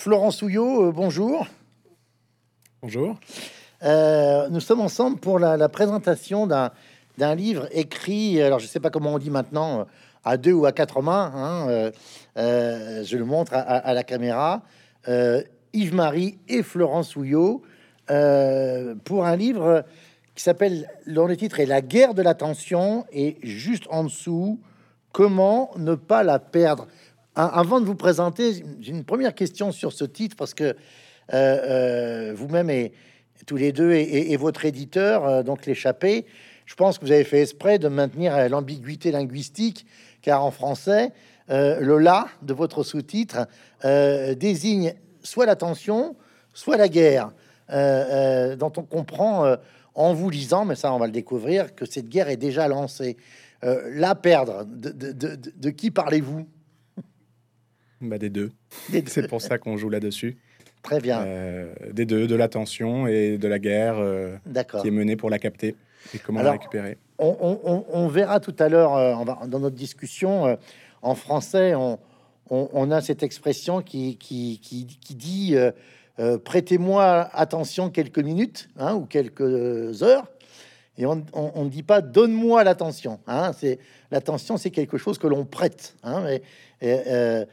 Florent Souillot, euh, bonjour. Bonjour. Euh, nous sommes ensemble pour la, présentation d'un livre écrit, alors je ne sais pas comment on dit maintenant, à deux ou à quatre mains. Hein, je le montre à, la caméra. Yves-Marie et Florent Souillot pour un livre qui s'appelle, dont le titre est La guerre de l'attention et juste en dessous, comment ne pas la perdre. Avant de vous présenter, j'ai une première question sur ce titre parce que euh, euh, vous-même et tous les deux et, votre éditeur, euh, donc l'échappée, je pense que vous avez fait exprès de maintenir l'ambiguïté linguistique, car en français, le là de votre sous-titre désigne soit l'attention, soit la guerre, dont on comprend en vous lisant, mais ça on va le découvrir, que cette guerre est déjà lancée. La perdre, de, qui parlez-vous? Bah, Des deux. C'est pour ça qu'on joue là-dessus. Très bien. Euh, des deux, de l'attention et de la guerre euh, qui est menée pour la capter et comment la récupérer. On, verra tout à l'heure dans notre discussion en français, on, a cette expression qui, qui, qui dit euh, prêtez-moi attention quelques minutes hein, ou quelques heures. Et on ne dit pas donne-moi l'attention. Hein, c'est l'attention, c'est quelque chose que l'on prête. Hein, et, euh,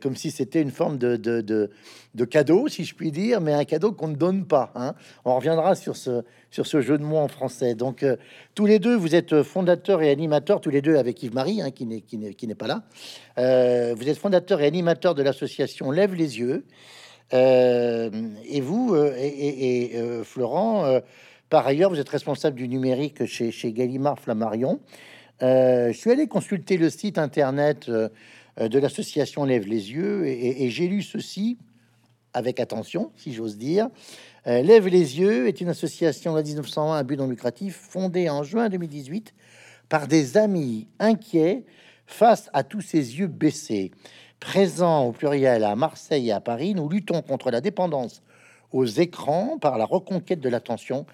comme si c'était une forme de, de, de, cadeau, si je puis dire, mais un cadeau qu'on ne donne pas. Hein. On reviendra sur ce, jeu de mots en français. Donc, euh, tous les deux, vous êtes fondateurs et animateurs, tous les deux avec Yves-Marie, hein, qui n'est pas là. vous êtes fondateur et animateur de l'association Lève les yeux. Euh, et vous, euh, et, euh, Florent, par ailleurs, vous êtes responsable du numérique chez, chez Gallimard Flammarion. je suis allé consulter le site internet de l'association Lève les yeux et, j'ai lu ceci avec attention, si j'ose dire. Lève les yeux est une association de 1901 à but non lucratif fondée en juin 2018 par des amis inquiets face à tous ces yeux baissés. Présent au pluriel à Marseille et à Paris, nous luttons contre la dépendance aux écrans par la reconquête de l'attention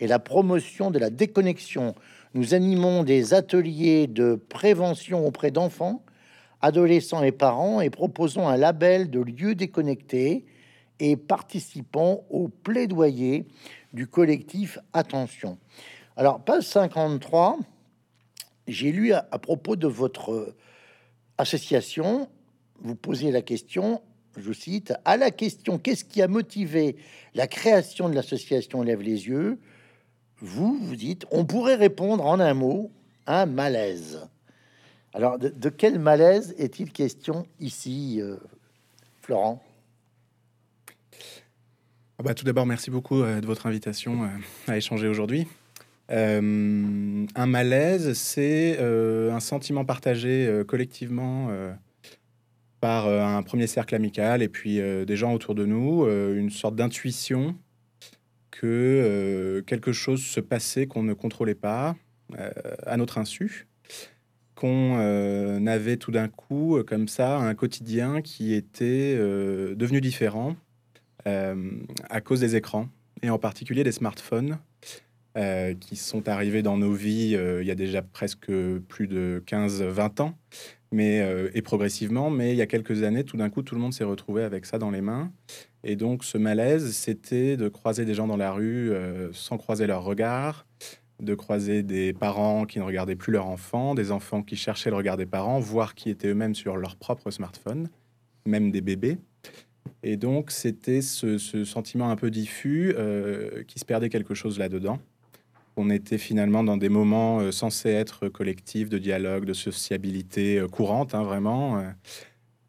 et la promotion de la déconnexion. Nous animons des ateliers de prévention auprès d'enfants, adolescents et parents et proposons un label de lieux déconnectés et participons au plaidoyer du collectif Attention. Alors, page 53, j'ai lu à, à propos de votre association vous posez la question, je cite, à la question qu'est-ce qui a motivé la création de l'association Lève les yeux? Vous, vous dites, on pourrait répondre en un mot, un malaise. Alors, de, quel malaise est-il question ici, euh, Florent? Ah bah, Tout d'abord, merci beaucoup euh, de votre invitation euh, à échanger aujourd'hui. un malaise, c'est un sentiment partagé collectivement par un premier cercle amical et puis des gens autour de nous, une sorte d'intuition que quelque chose se passait qu'on ne contrôlait pas à notre insu, qu'on avait tout d'un coup comme ça un quotidien qui était devenu différent à cause des écrans et en particulier des smartphones. qui sont arrivés dans nos vies il y a déjà presque plus de 15-20 ans mais, euh, et progressivement. Mais il y a quelques années, tout d'un coup, tout le monde s'est retrouvé avec ça dans les mains. Et donc, ce malaise, c'était de croiser des gens dans la rue euh, sans croiser leur regard, de croiser des parents qui ne regardaient plus leurs enfants, des enfants qui cherchaient le regard des parents, voire qui étaient eux-mêmes sur leur propre smartphone, même des bébés. Et donc, c'était ce, sentiment un peu diffus euh, qui se perdait quelque chose là-dedans. On était finalement dans des moments euh, censés être collectifs, de dialogue, de sociabilité euh, courante, hein, vraiment.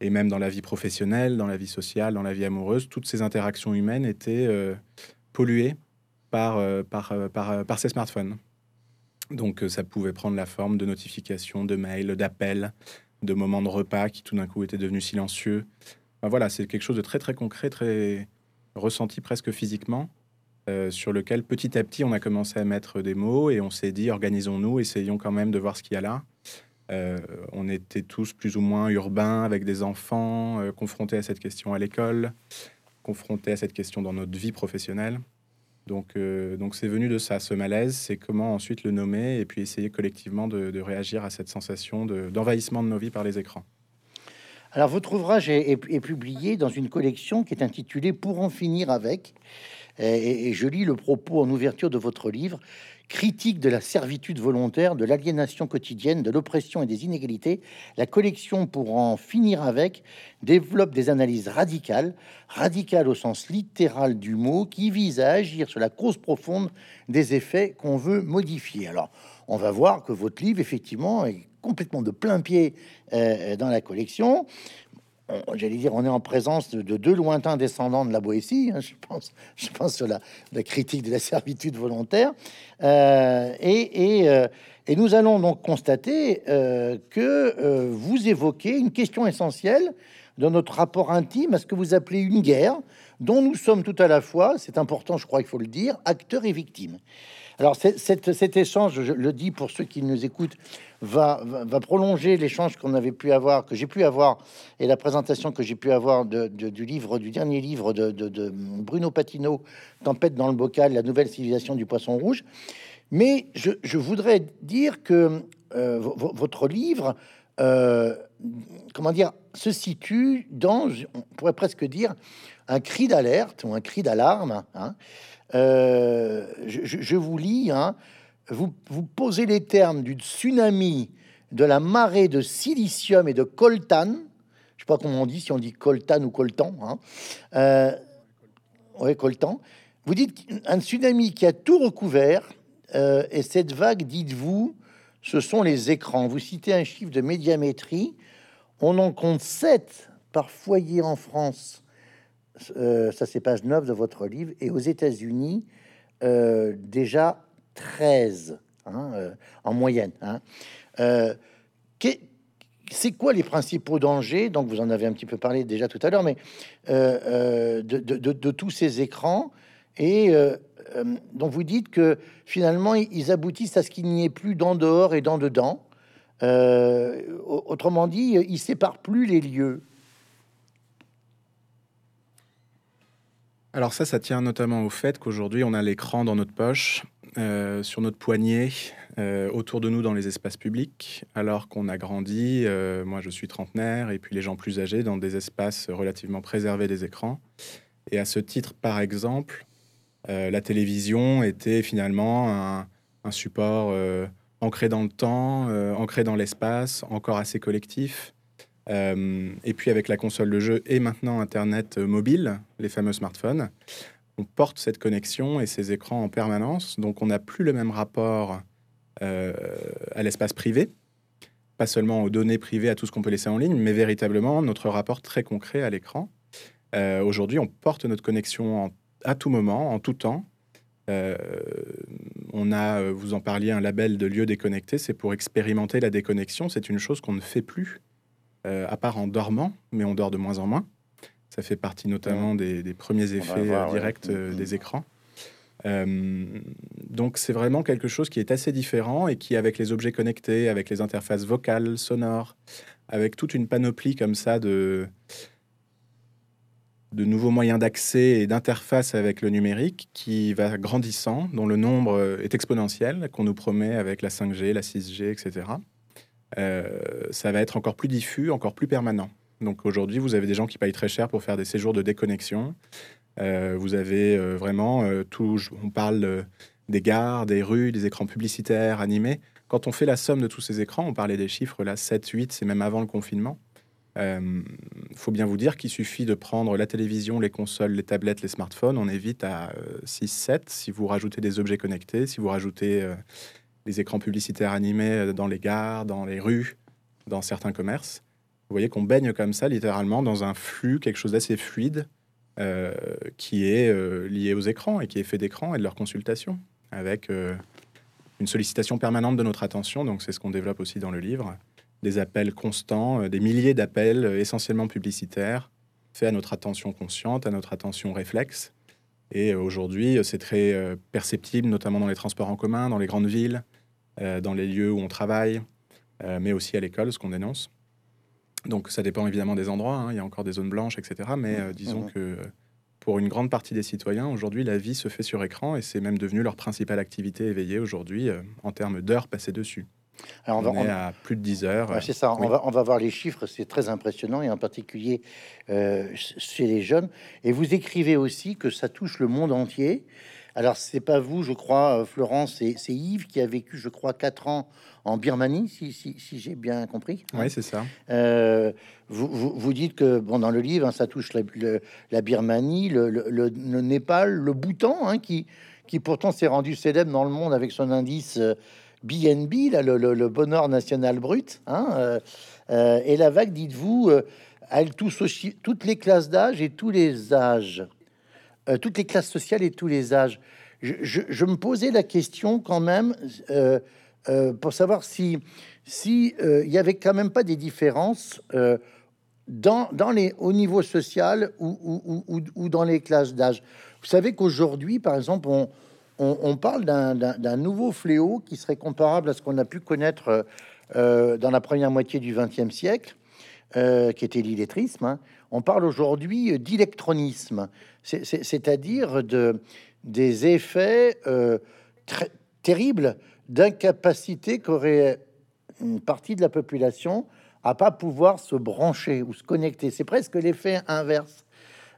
Et même dans la vie professionnelle, dans la vie sociale, dans la vie amoureuse, toutes ces interactions humaines étaient polluées par, par, par, par, ces smartphones. Donc ça pouvait prendre la forme de notifications, de mails, d'appels, de moments de repas qui tout d'un coup étaient devenus silencieux. voilà, c'est quelque chose de très très concret, très ressenti presque physiquement. Euh, sur lequel petit à petit on a commencé à mettre des mots et on s'est dit organisons-nous, essayons quand même de voir ce qu'il y a là. Euh, on était tous plus ou moins urbains avec des enfants, euh, confrontés à cette question à l'école, confrontés à cette question dans notre vie professionnelle. Donc, donc c'est venu de ça, ce malaise, c'est comment ensuite le nommer et puis essayer collectivement de, réagir à cette sensation d'envahissement de, nos vies par les écrans. Alors, votre ouvrage est, publié dans une collection qui est intitulée Pour en finir avec. Et, je lis le propos en ouverture de votre livre critique de la servitude volontaire, de l'aliénation quotidienne, de l'oppression et des inégalités, la collection pour en finir avec développe des analyses radicales, radicales au sens littéral du mot, qui visent à agir sur la cause profonde des effets qu'on veut modifier. Alors, on va voir que votre livre, effectivement, est complètement de plein pied euh, dans la collection. J'allais dire, on est en présence de, deux lointains descendants de la Boétie. Hein, je pense, je pense sur la, critique de la servitude volontaire. Euh, et, euh, et, nous allons donc constater que vous évoquez une question essentielle de notre rapport intime à ce que vous appelez une guerre, dont nous sommes tout à la fois, c'est important, je crois qu'il faut le dire, acteurs et victimes. Alors cet échange, je le dis pour ceux qui nous écoutent, va, prolonger l'échange qu'on avait pu avoir, que j'ai pu avoir, et la présentation que j'ai pu avoir du livre, du dernier livre de, Bruno Patino, Tempête dans le bocal, la nouvelle civilisation du poisson rouge. Mais je, je voudrais dire que euh, votre livre, euh, comment dire, se situe dans, on pourrait presque dire, un cri d'alerte ou un cri d'alarme. Hein, euh, je, vous lis, hein, vous, vous posez les termes du tsunami de la marée de silicium et de coltan. Je sais pas comment on dit, si on dit coltan ou coltan. Hein. Euh, coltan. Vous dites un tsunami qui a tout recouvert, euh, et cette vague, dites-vous, ce sont les écrans. Vous citez un chiffre de médiamétrie. On en compte 7 par foyer en France euh, ça c'est page 9 de votre livre, et aux États-Unis, euh, déjà 13 hein, euh, en moyenne. Hein. c'est quoi les principaux dangers? Donc vous en avez un petit peu parlé déjà tout à l'heure, mais de, tous ces écrans et donc vous dites que finalement ils aboutissent à ce qu'il n'y ait plus d'en dehors et d'en dedans. autrement dit, ils séparent plus les lieux. Alors ça, ça tient notamment au fait qu'aujourd'hui, on a l'écran dans notre poche, euh, sur notre poignet, euh, autour de nous dans les espaces publics, alors qu'on a grandi, euh, moi je suis trentenaire, et puis les gens plus âgés, dans des espaces relativement préservés des écrans. Et à ce titre, par exemple, la télévision était finalement un, un support ancré dans le temps, ancré dans l'espace, encore assez collectif. Euh, et puis avec la console de jeu et maintenant Internet mobile, les fameux smartphones, on porte cette connexion et ces écrans en permanence. Donc on n'a plus le même rapport euh, à l'espace privé, pas seulement aux données privées, à tout ce qu'on peut laisser en ligne, mais véritablement notre rapport très concret à l'écran. Euh, aujourd'hui, on porte notre connexion à tout moment, en tout temps. on a, vous en parliez, un label de lieu déconnecté, c'est pour expérimenter la déconnexion. C'est une chose qu'on ne fait plus euh, à part en dormant, mais on dort de moins en moins. Ça fait partie notamment des, premiers effets euh, directs euh, des écrans. donc c'est vraiment quelque chose qui est assez différent et qui, avec les objets connectés, avec les interfaces vocales, sonores, avec toute une panoplie comme ça de, de nouveaux moyens d'accès et d'interface avec le numérique qui va grandissant, dont le nombre est exponentiel, qu'on nous promet avec la 5G, la 6G, etc. Euh, ça va être encore plus diffus, encore plus permanent. Donc aujourd'hui, vous avez des gens qui payent très cher pour faire des séjours de déconnexion. Euh, vous avez euh, vraiment tout. On parle des gares, des rues, des écrans publicitaires animés. Quand on fait la somme de tous ces écrans, on parlait des chiffres là, 7, 8, c'est même avant le confinement. Il faut bien vous dire qu'il suffit de prendre la télévision, les consoles, les tablettes, les smartphones. On est vite à 6, 7 si vous rajoutez des objets connectés, si vous rajoutez les écrans publicitaires animés euh, dans les gares, dans les rues, dans certains commerces. Vous voyez qu'on baigne comme ça, littéralement, dans un flux, quelque chose d'assez fluide, euh, qui est euh, lié aux écrans et qui est fait d'écran et de leur consultation, avec une sollicitation permanente de notre attention. Donc, c'est ce qu'on développe aussi dans le livre. Des appels constants, des milliers d'appels essentiellement publicitaires, faits à notre attention consciente, à notre attention réflexe. Et aujourd'hui, c'est très perceptible, notamment dans les transports en commun, dans les grandes villes, dans les lieux où on travaille, euh, mais aussi à l'école, ce qu'on dénonce. Donc ça dépend évidemment des endroits, hein. il y a encore des zones blanches, etc. Mais euh, disons mmh. que pour une grande partie des citoyens, aujourd'hui, la vie se fait sur écran et c'est même devenu leur principale activité éveillée aujourd'hui en termes d'heures passées dessus. Alors on, va, à plus de 10 heures. c'est ça, on, va, on va voir les chiffres, c'est très impressionnant, et en particulier euh, chez les jeunes. Et vous écrivez aussi que ça touche le monde entier. Alors, c'est pas vous, je crois, euh, Florence, c'est Yves qui a vécu, je crois, 4 ans en Birmanie, si, si, j'ai bien compris. Oui, c'est ça. Euh, vous, vous, dites que, bon, dans le livre, hein, ça touche la, la Birmanie, le, le, Népal, le Bhoutan, hein, qui, qui pourtant s'est rendu célèbre dans le monde avec son indice BNB, là, le, bonheur national brut. Hein, euh, euh, et la vague, dites-vous, euh, elle touche aussi toutes les classes d'âge et tous les âges, toutes les classes sociales et tous les âges. Je, me posais la question quand même pour savoir si si il y avait quand même pas des différences dans, les au niveau social ou, dans les classes d'âge. Vous savez qu'aujourd'hui, par exemple, on, parle d'un nouveau fléau qui serait comparable à ce qu'on a pu connaître euh, dans la première moitié du XXe siècle, euh, qui était l'illettrisme. Hein. On parle aujourd'hui d'électronisme, c'est-à-dire de, des effets euh, terribles d'incapacité qu'aurait une partie de la population à pas pouvoir se brancher ou se connecter. C'est presque l'effet inverse.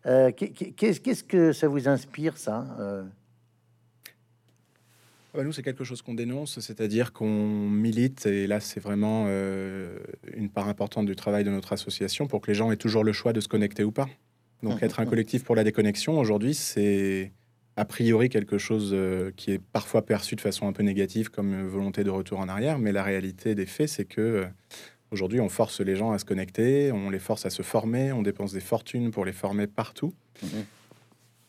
Qu'est-ce que ça vous inspire, ça nous, c'est quelque chose qu'on dénonce, c'est-à-dire qu'on milite, et là, c'est vraiment euh, une part importante du travail de notre association pour que les gens aient toujours le choix de se connecter ou pas. Donc, mmh, être un mmh. collectif pour la déconnexion, aujourd'hui, c'est a priori quelque chose euh, qui est parfois perçu de façon un peu négative comme volonté de retour en arrière, mais la réalité des faits, c'est que euh, aujourd'hui, on force les gens à se connecter, on les force à se former, on dépense des fortunes pour les former partout. Mmh,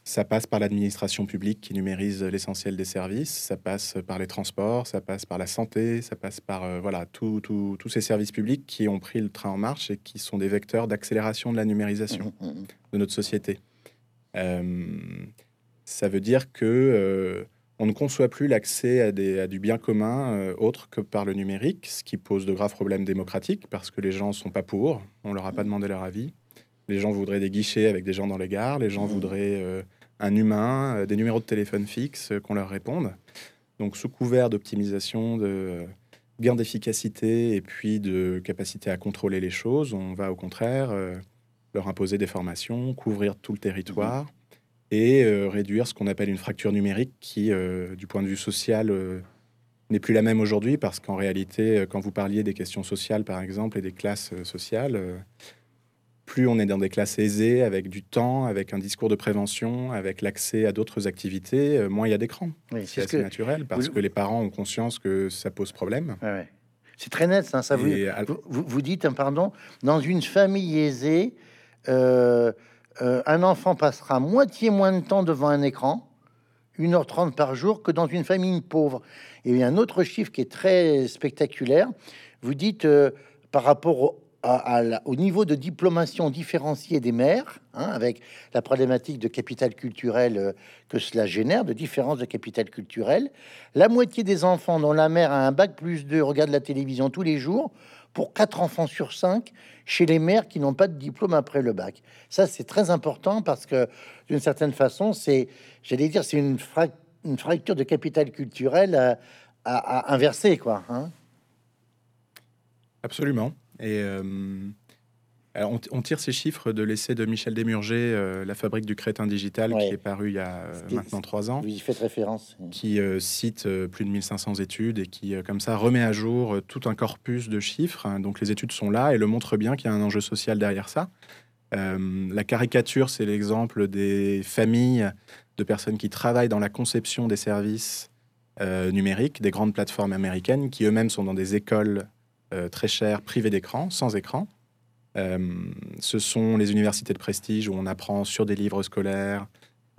ça passe par l'administration publique qui numérise l'essentiel des services, ça passe par les transports, ça passe par la santé, ça passe par euh, voilà tous ces services publics qui ont pris le train en marche et qui sont des vecteurs d'accélération de la numérisation mmh, mmh, mmh. de notre société. Euh, ça veut dire que euh, on ne conçoit plus l'accès à, à, du bien commun autre que par le numérique, ce qui pose de graves problèmes démocratiques parce que les gens ne sont pas pour, on leur a pas demandé leur avis. Les gens voudraient des guichets avec des gens dans les gares. Les gens mmh. voudraient euh, un humain, euh, des numéros de téléphone fixe euh, qu'on leur réponde. Donc, sous couvert d'optimisation, de gain d'efficacité et puis de capacité à contrôler les choses, on va au contraire leur imposer des formations, couvrir tout le territoire mmh. et réduire ce qu'on appelle une fracture numérique qui, du point de vue social, n'est plus la même aujourd'hui parce qu'en réalité, quand vous parliez des questions sociales, par exemple, et des classes sociales, plus on est dans des classes aisées, avec du temps, avec un discours de prévention, avec l'accès à d'autres activités, euh, moins il y a d'écran. c'est assez naturel parce que les parents ont conscience que ça pose problème. C'est très net, ça. vous, vous, dites, un pardon, dans une famille aisée, euh, euh, un enfant passera moitié moins de temps devant un écran, 1h30 par jour, que dans une famille pauvre. Et il y a un autre chiffre qui est très spectaculaire. Vous dites, par rapport au, au niveau de diplomation différenciée des mères, hein, avec la problématique de capital culturel euh, que cela génère, de différence de capital culturel, la moitié des enfants dont la mère a un bac plus 2 regardent la télévision tous les jours, pour 4 enfants sur 5 chez les mères qui n'ont pas de diplôme après le bac. Ça, c'est très important parce que, d'une certaine façon, c'est, j'allais dire, c'est une, fracture de capital culturel à, à, inverser, quoi. Hein. Absolument. Et euh, on, tire ces chiffres de l'essai de Michel Desmurger, euh, La fabrique du crétin digital, qui est paru il y a euh, maintenant trois ans. Oui, il fait référence. Qui cite plus de 1500 études et qui, comme ça, remet à jour tout un corpus de chiffres. Donc les études sont là et le montrent bien qu'il y a un enjeu social derrière ça. la caricature, c'est l'exemple des familles de personnes qui travaillent dans la conception des services numériques, des grandes plateformes américaines, qui eux-mêmes sont dans des écoles euh, très cher, privé d'écran, sans écran. Euh, ce sont les universités de prestige où on apprend sur des livres scolaires,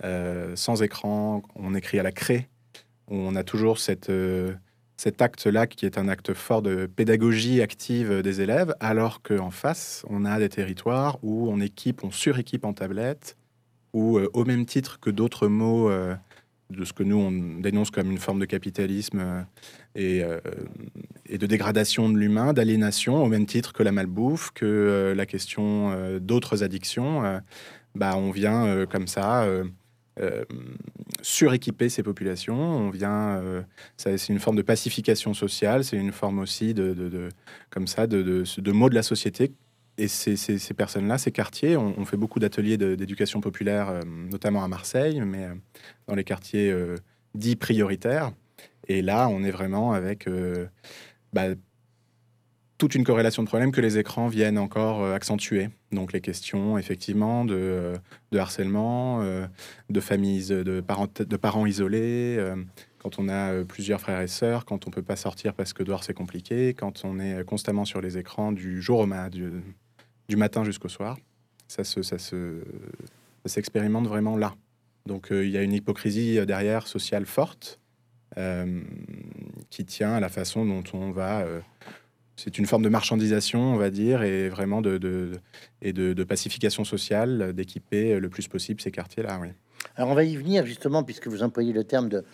euh, sans écran, on écrit à la craie, où on a toujours cette, cet acte-là qui est un acte fort de pédagogie active des élèves, alors qu'en face, on a des territoires où on équipe, on suréquipe en tablette, où au même titre que d'autres mots de ce que nous, on dénonce comme une forme de capitalisme euh, euh, et, de dégradation de l'humain, d'aliénation, au même titre que la malbouffe, que euh, la question d'autres addictions, bah, on vient comme ça suréquiper ces populations. On vient, c'est une forme de pacification sociale, c'est une forme aussi de, comme ça, de, de, mots de la société et ces, personnes-là, ces quartiers, on, fait beaucoup d'ateliers d'éducation populaire, euh, notamment à Marseille, mais euh, dans les quartiers euh, dits prioritaires. Et là, on est vraiment avec bah, toute une corrélation de problèmes que les écrans viennent encore accentuer. Donc les questions, effectivement, de, harcèlement, de familles, de parents, de parents isolés quand on a plusieurs frères et sœurs, quand on peut pas sortir parce que dehors c'est compliqué, quand on est constamment sur les écrans du jour au mat, du matin jusqu'au soir. Ça se, ça se, s'expérimente vraiment là. Donc euh, il y a une hypocrisie euh, derrière sociale forte euh, qui tient à la façon dont on va. c'est une forme de marchandisation, on va dire, et vraiment de, de et de, pacification sociale, d'équiper le plus possible ces quartiers-là. Oui. Alors on va y venir justement, puisque vous employez le terme de,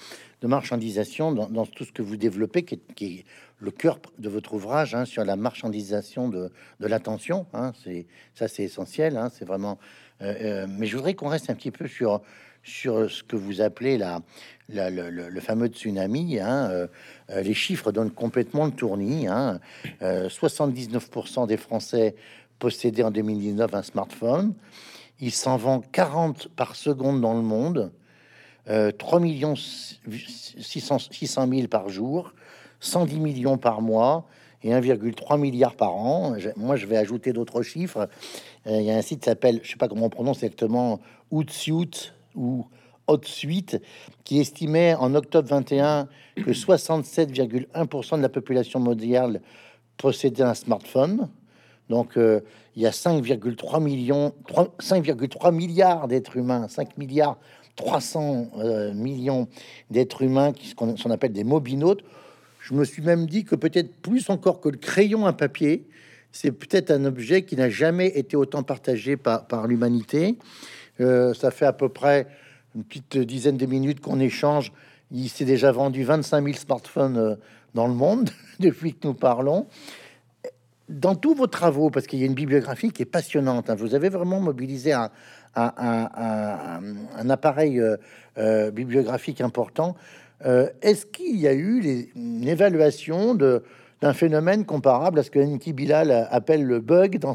de marchandisation dans, tout ce que vous développez, qui est, le cœur de votre ouvrage hein, sur la marchandisation de, l'attention. Hein, c'est ça, c'est essentiel. Hein, c'est vraiment. Euh, euh, mais je voudrais qu'on reste un petit peu sur sur ce que vous appelez la, le, fameux tsunami. Euh, les chiffres donnent complètement le tournis. 79% des Français possédaient en 2019 un smartphone. Il s'en vend 40 par seconde dans le monde. 3 millions 600, 000 par jour, 110 millions par mois et 1,3 milliard par an. Moi, je vais ajouter d'autres chiffres. Euh, il y a un site qui s'appelle, je sais pas comment on prononce exactement, Outsuite ou Outsuite, qui estimait en octobre 21 que 67,1% de la population mondiale possédait un smartphone. Donc, euh, il y a 5,3 millions, 5,3 milliards d'êtres humains, 5 milliards 300 euh, millions d'êtres humains qui qu'on appelle des mobinautes. Je me suis même dit que peut-être plus encore que le crayon à papier, c'est peut-être un objet qui n'a jamais été autant partagé par, par l'humanité. Euh, ça fait à peu près une petite dizaine de minutes qu'on échange. Il s'est déjà vendu 25 000 smartphones euh, dans le monde depuis que nous parlons. Dans tous vos travaux, parce qu'il y a une bibliographie qui est passionnante, hein, vous avez vraiment mobilisé un, un, appareil euh, euh, bibliographique important. Euh, est-ce qu'il y a eu une évaluation d'un phénomène comparable à ce que Enki Bilal appelle le bug dans,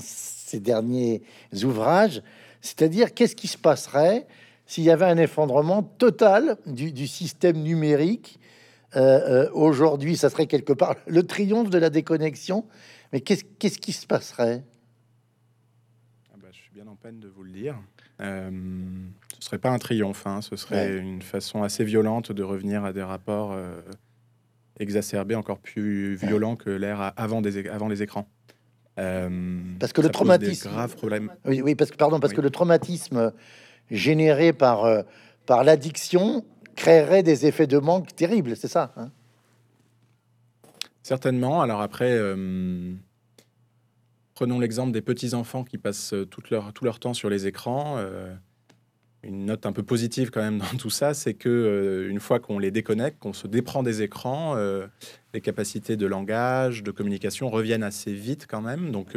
ses derniers ouvrages? C'est-à-dire, qu'est-ce qui se passerait s'il y avait un effondrement total du, système numérique Aujourd'hui, ça serait quelque part le triomphe de la déconnexion. Mais qu'est-ce qui se passerait? Peine de vous le dire. Euh, ce serait pas un triomphe, hein. ce serait une façon assez violente de revenir à des rapports euh, exacerbés, encore plus violents que l'ère avant, des, avant les écrans. Euh, parce que le traumatisme, grave problème. Oui, oui, parce que pardon, parce que le traumatisme généré par par l'addiction créerait des effets de manque terribles, c'est ça hein? Certainement. Alors après, Prenons l'exemple des petits-enfants qui passent euh, tout leur, tout leur temps sur les écrans. Euh, une note un peu positive quand même dans tout ça, c'est que euh, une fois qu'on les déconnecte, qu'on se déprend des écrans, les capacités de langage, de communication reviennent assez vite quand même. Donc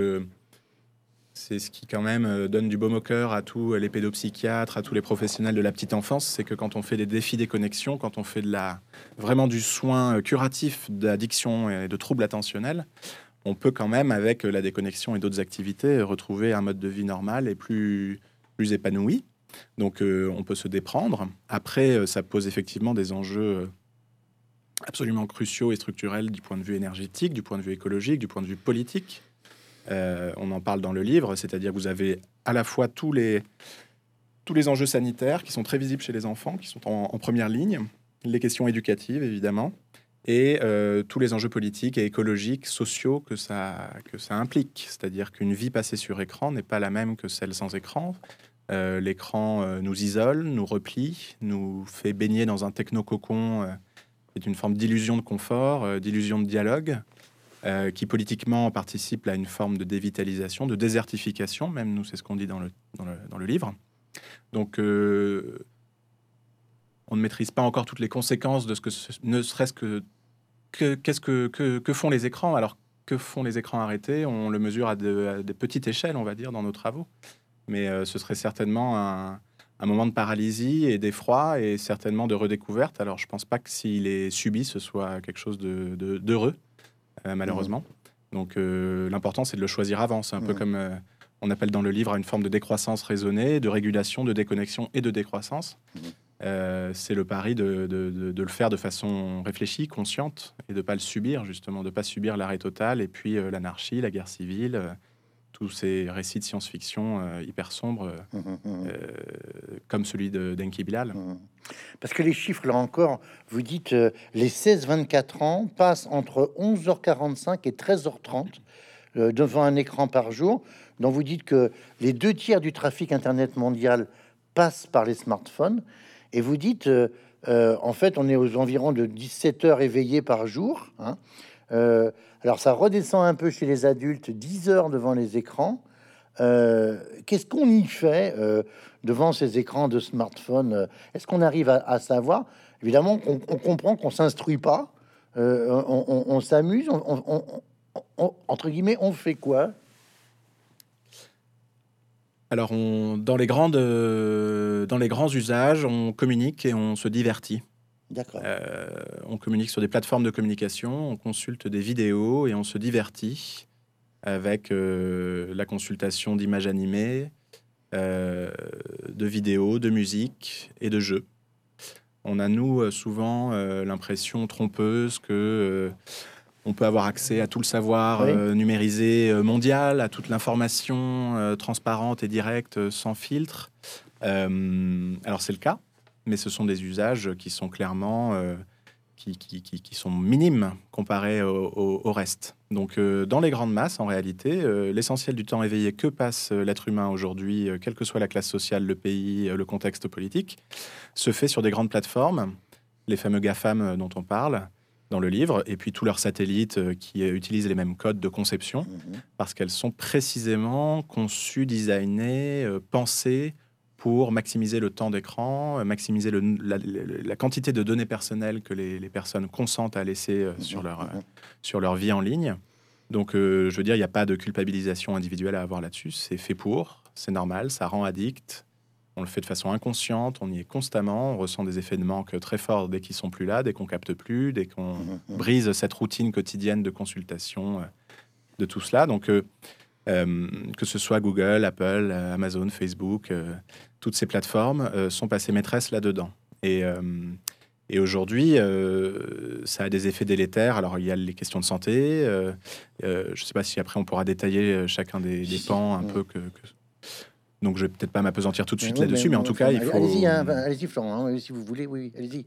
c'est ce qui quand même donne du baume au cœur à tous les pédopsychiatres, à tous les professionnels de la petite enfance, c'est que quand on fait des défis des connexions, quand on fait de la vraiment du soin curatif d'addiction et de troubles attentionnels, on peut quand même, avec la déconnexion et d'autres activités, retrouver un mode de vie normal et plus, plus épanoui. Donc euh, on peut se déprendre. Après, euh, ça pose effectivement des enjeux euh, absolument cruciaux et structurels du point de vue énergétique, du point de vue écologique, du point de vue politique. on en parle dans le livre, c'est-à-dire que vous avez à la fois tous les, tous les enjeux sanitaires qui sont très visibles chez les enfants, qui sont en première ligne, les questions éducatives évidemment, et euh, tous les enjeux politiques et écologiques, sociaux que ça, que ça implique. C'est-à-dire qu'une vie passée sur écran n'est pas la même que celle sans écran. Euh, l'écran euh, nous isole, nous replie, nous fait baigner dans un techno-cocon c'est une forme d'illusion de confort, d'illusion de dialogue, qui politiquement participe à une forme de dévitalisation, de désertification, même nous, c'est ce qu'on dit dans le, dans le, dans le livre. Donc, on ne maîtrise pas encore toutes les conséquences de ce que ne serait-ce que qu'est-ce que, que, font les écrans? Alors, que font les écrans arrêtés? On le mesure à, des petites échelles, on va dire, dans nos travaux. mais ce serait certainement un, moment de paralysie et d'effroi et certainement de redécouverte. Alors, je pense pas que s'il est subi, ce soit quelque chose de d'heureux, malheureusement. Mmh. Donc, l'important, c'est de le choisir avant. C'est un peu mmh. comme on appelle dans le livre une forme de décroissance raisonnée, de régulation, de déconnexion et de décroissance. Mmh. Euh, c'est le pari de, le faire de façon réfléchie, consciente, et de ne pas le subir, justement, de ne pas subir l'arrêt total, et puis euh, l'anarchie, la guerre civile, euh, tous ces récits de science-fiction hyper sombres, mmh, mmh, mmh. comme celui de d'Enki Bilal. Parce que les chiffres, là encore, vous dites les 16-24 ans passent entre 11h45 et 13h30 devant un écran par jour, dont vous dites que les deux tiers du trafic Internet mondial passent par les smartphones et vous dites, euh, euh, en fait, on est aux environs de 17 heures éveillées par jour. Hein. Euh, alors ça redescend un peu chez les adultes, 10 heures devant les écrans. Qu'est-ce qu'on y fait devant ces écrans de smartphone Est-ce qu'on arrive à, savoir? Évidemment, on, comprend qu'on s'instruit pas, on, s'amuse, entre guillemets, on fait quoi? Alors, dans, les grandes, euh, dans les grands usages, on communique et on se divertit. D'accord. Euh, on communique sur des plateformes de communication, on consulte des vidéos et on se divertit avec euh, la consultation d'images animées, de vidéos, de musique et de jeux. On a, nous, souvent l'impression trompeuse que on peut avoir accès à tout le savoir euh, numérisé euh, mondial, à toute l'information euh, transparente et directe sans filtre. alors c'est le cas, mais ce sont des usages qui sont clairement qui, qui, sont minimes comparés au, reste. Donc dans les grandes masses, en réalité, l'essentiel du temps éveillé que passe l'être humain aujourd'hui, quelle que soit la classe sociale, le pays, le contexte politique, se fait sur des grandes plateformes, les fameux GAFAM dont on parle, dans le livre, et puis tous leurs satellites euh, qui euh, utilisent les mêmes codes de conception, mhm. parce qu'elles sont précisément conçues, designées, euh, pensées pour maximiser le temps d'écran, maximiser le, la, quantité de données personnelles que les, personnes consentent à laisser mhm. sur, leur, mhm. sur leur vie en ligne. Donc, je veux dire, il n'y a pas de culpabilisation individuelle à avoir là-dessus. C'est fait pour, c'est normal, ça rend addict, on le fait de façon inconsciente, on y est constamment, on ressent des effets de manque très forts dès qu'ils sont plus là, dès qu'on capte plus, dès qu'on mmh, mmh. brise cette routine quotidienne de consultation, euh, de tout cela. Donc, euh, euh, que ce soit Google, Apple, Amazon, Facebook, toutes ces plateformes sont passées maîtresses là-dedans. Et, aujourd'hui, ça a des effets délétères. Alors, il y a les questions de santé. je ne sais pas si après on pourra détailler chacun des, pans un peu que donc, je vais peut-être pas m'apesantir tout de suite là-dessus, mais, en tout cas, il faut. Allez-y, hein, allez-y, Florent, hein, si vous voulez, oui, allez-y.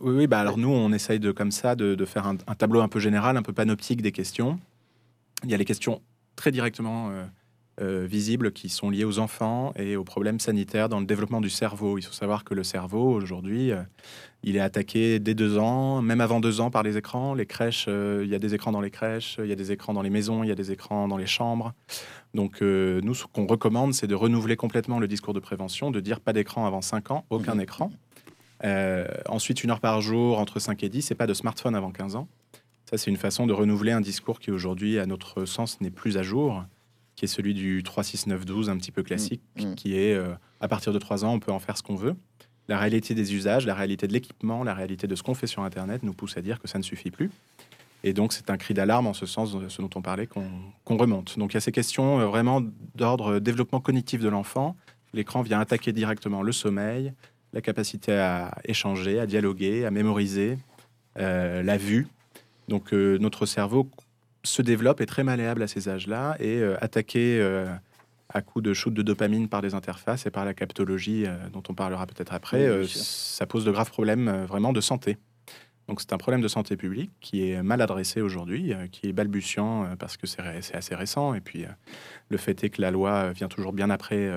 Oui, oui, bah alors nous, on essaye de comme ça de, faire un, tableau un peu général, un peu panoptique des questions. Il y a les questions très directement euh, euh, visibles qui sont liées aux enfants et aux problèmes sanitaires dans le développement du cerveau. Il faut savoir que le cerveau aujourd'hui, euh, il est attaqué dès deux ans, même avant deux ans par les écrans. Les crèches, il y a des écrans dans les crèches, il y a des écrans dans les maisons, il y a des écrans dans les chambres. Donc, euh, nous, ce qu'on recommande, c'est de renouveler complètement le discours de prévention, de dire pas d'écran avant 5 ans, aucun mhm. écran. Euh, ensuite, une heure par jour, entre 5 et 10, et pas de smartphone avant 15 ans. Ça, c'est une façon de renouveler un discours qui, aujourd'hui, à notre sens, n'est plus à jour, qui est celui du 3, 6, 9, 12, un petit peu classique, mhm. Mhm. qui est euh, à partir de 3 ans, on peut en faire ce qu'on veut. La réalité des usages, la réalité de l'équipement, la réalité de ce qu'on fait sur Internet nous pousse à dire que ça ne suffit plus. Et donc, c'est un cri d'alarme en ce sens, ce dont on parlait, qu'on remonte. Donc, il y a ces questions euh, vraiment d'ordre développement cognitif de l'enfant. L'écran vient attaquer directement le sommeil, la capacité à échanger, à dialoguer, à mémoriser, euh, la vue. Donc, euh, notre cerveau se développe, est très malléable à ces âges-là, et attaqué à coups de shoot de dopamine par des interfaces et par la captologie, dont on parlera peut-être après, ça pose de graves problèmes vraiment de santé. Donc c'est un problème de santé publique qui est mal adressé aujourd'hui, euh, qui est balbutiant euh, parce que c'est assez récent. Et puis euh, le fait est que la loi vient toujours bien après,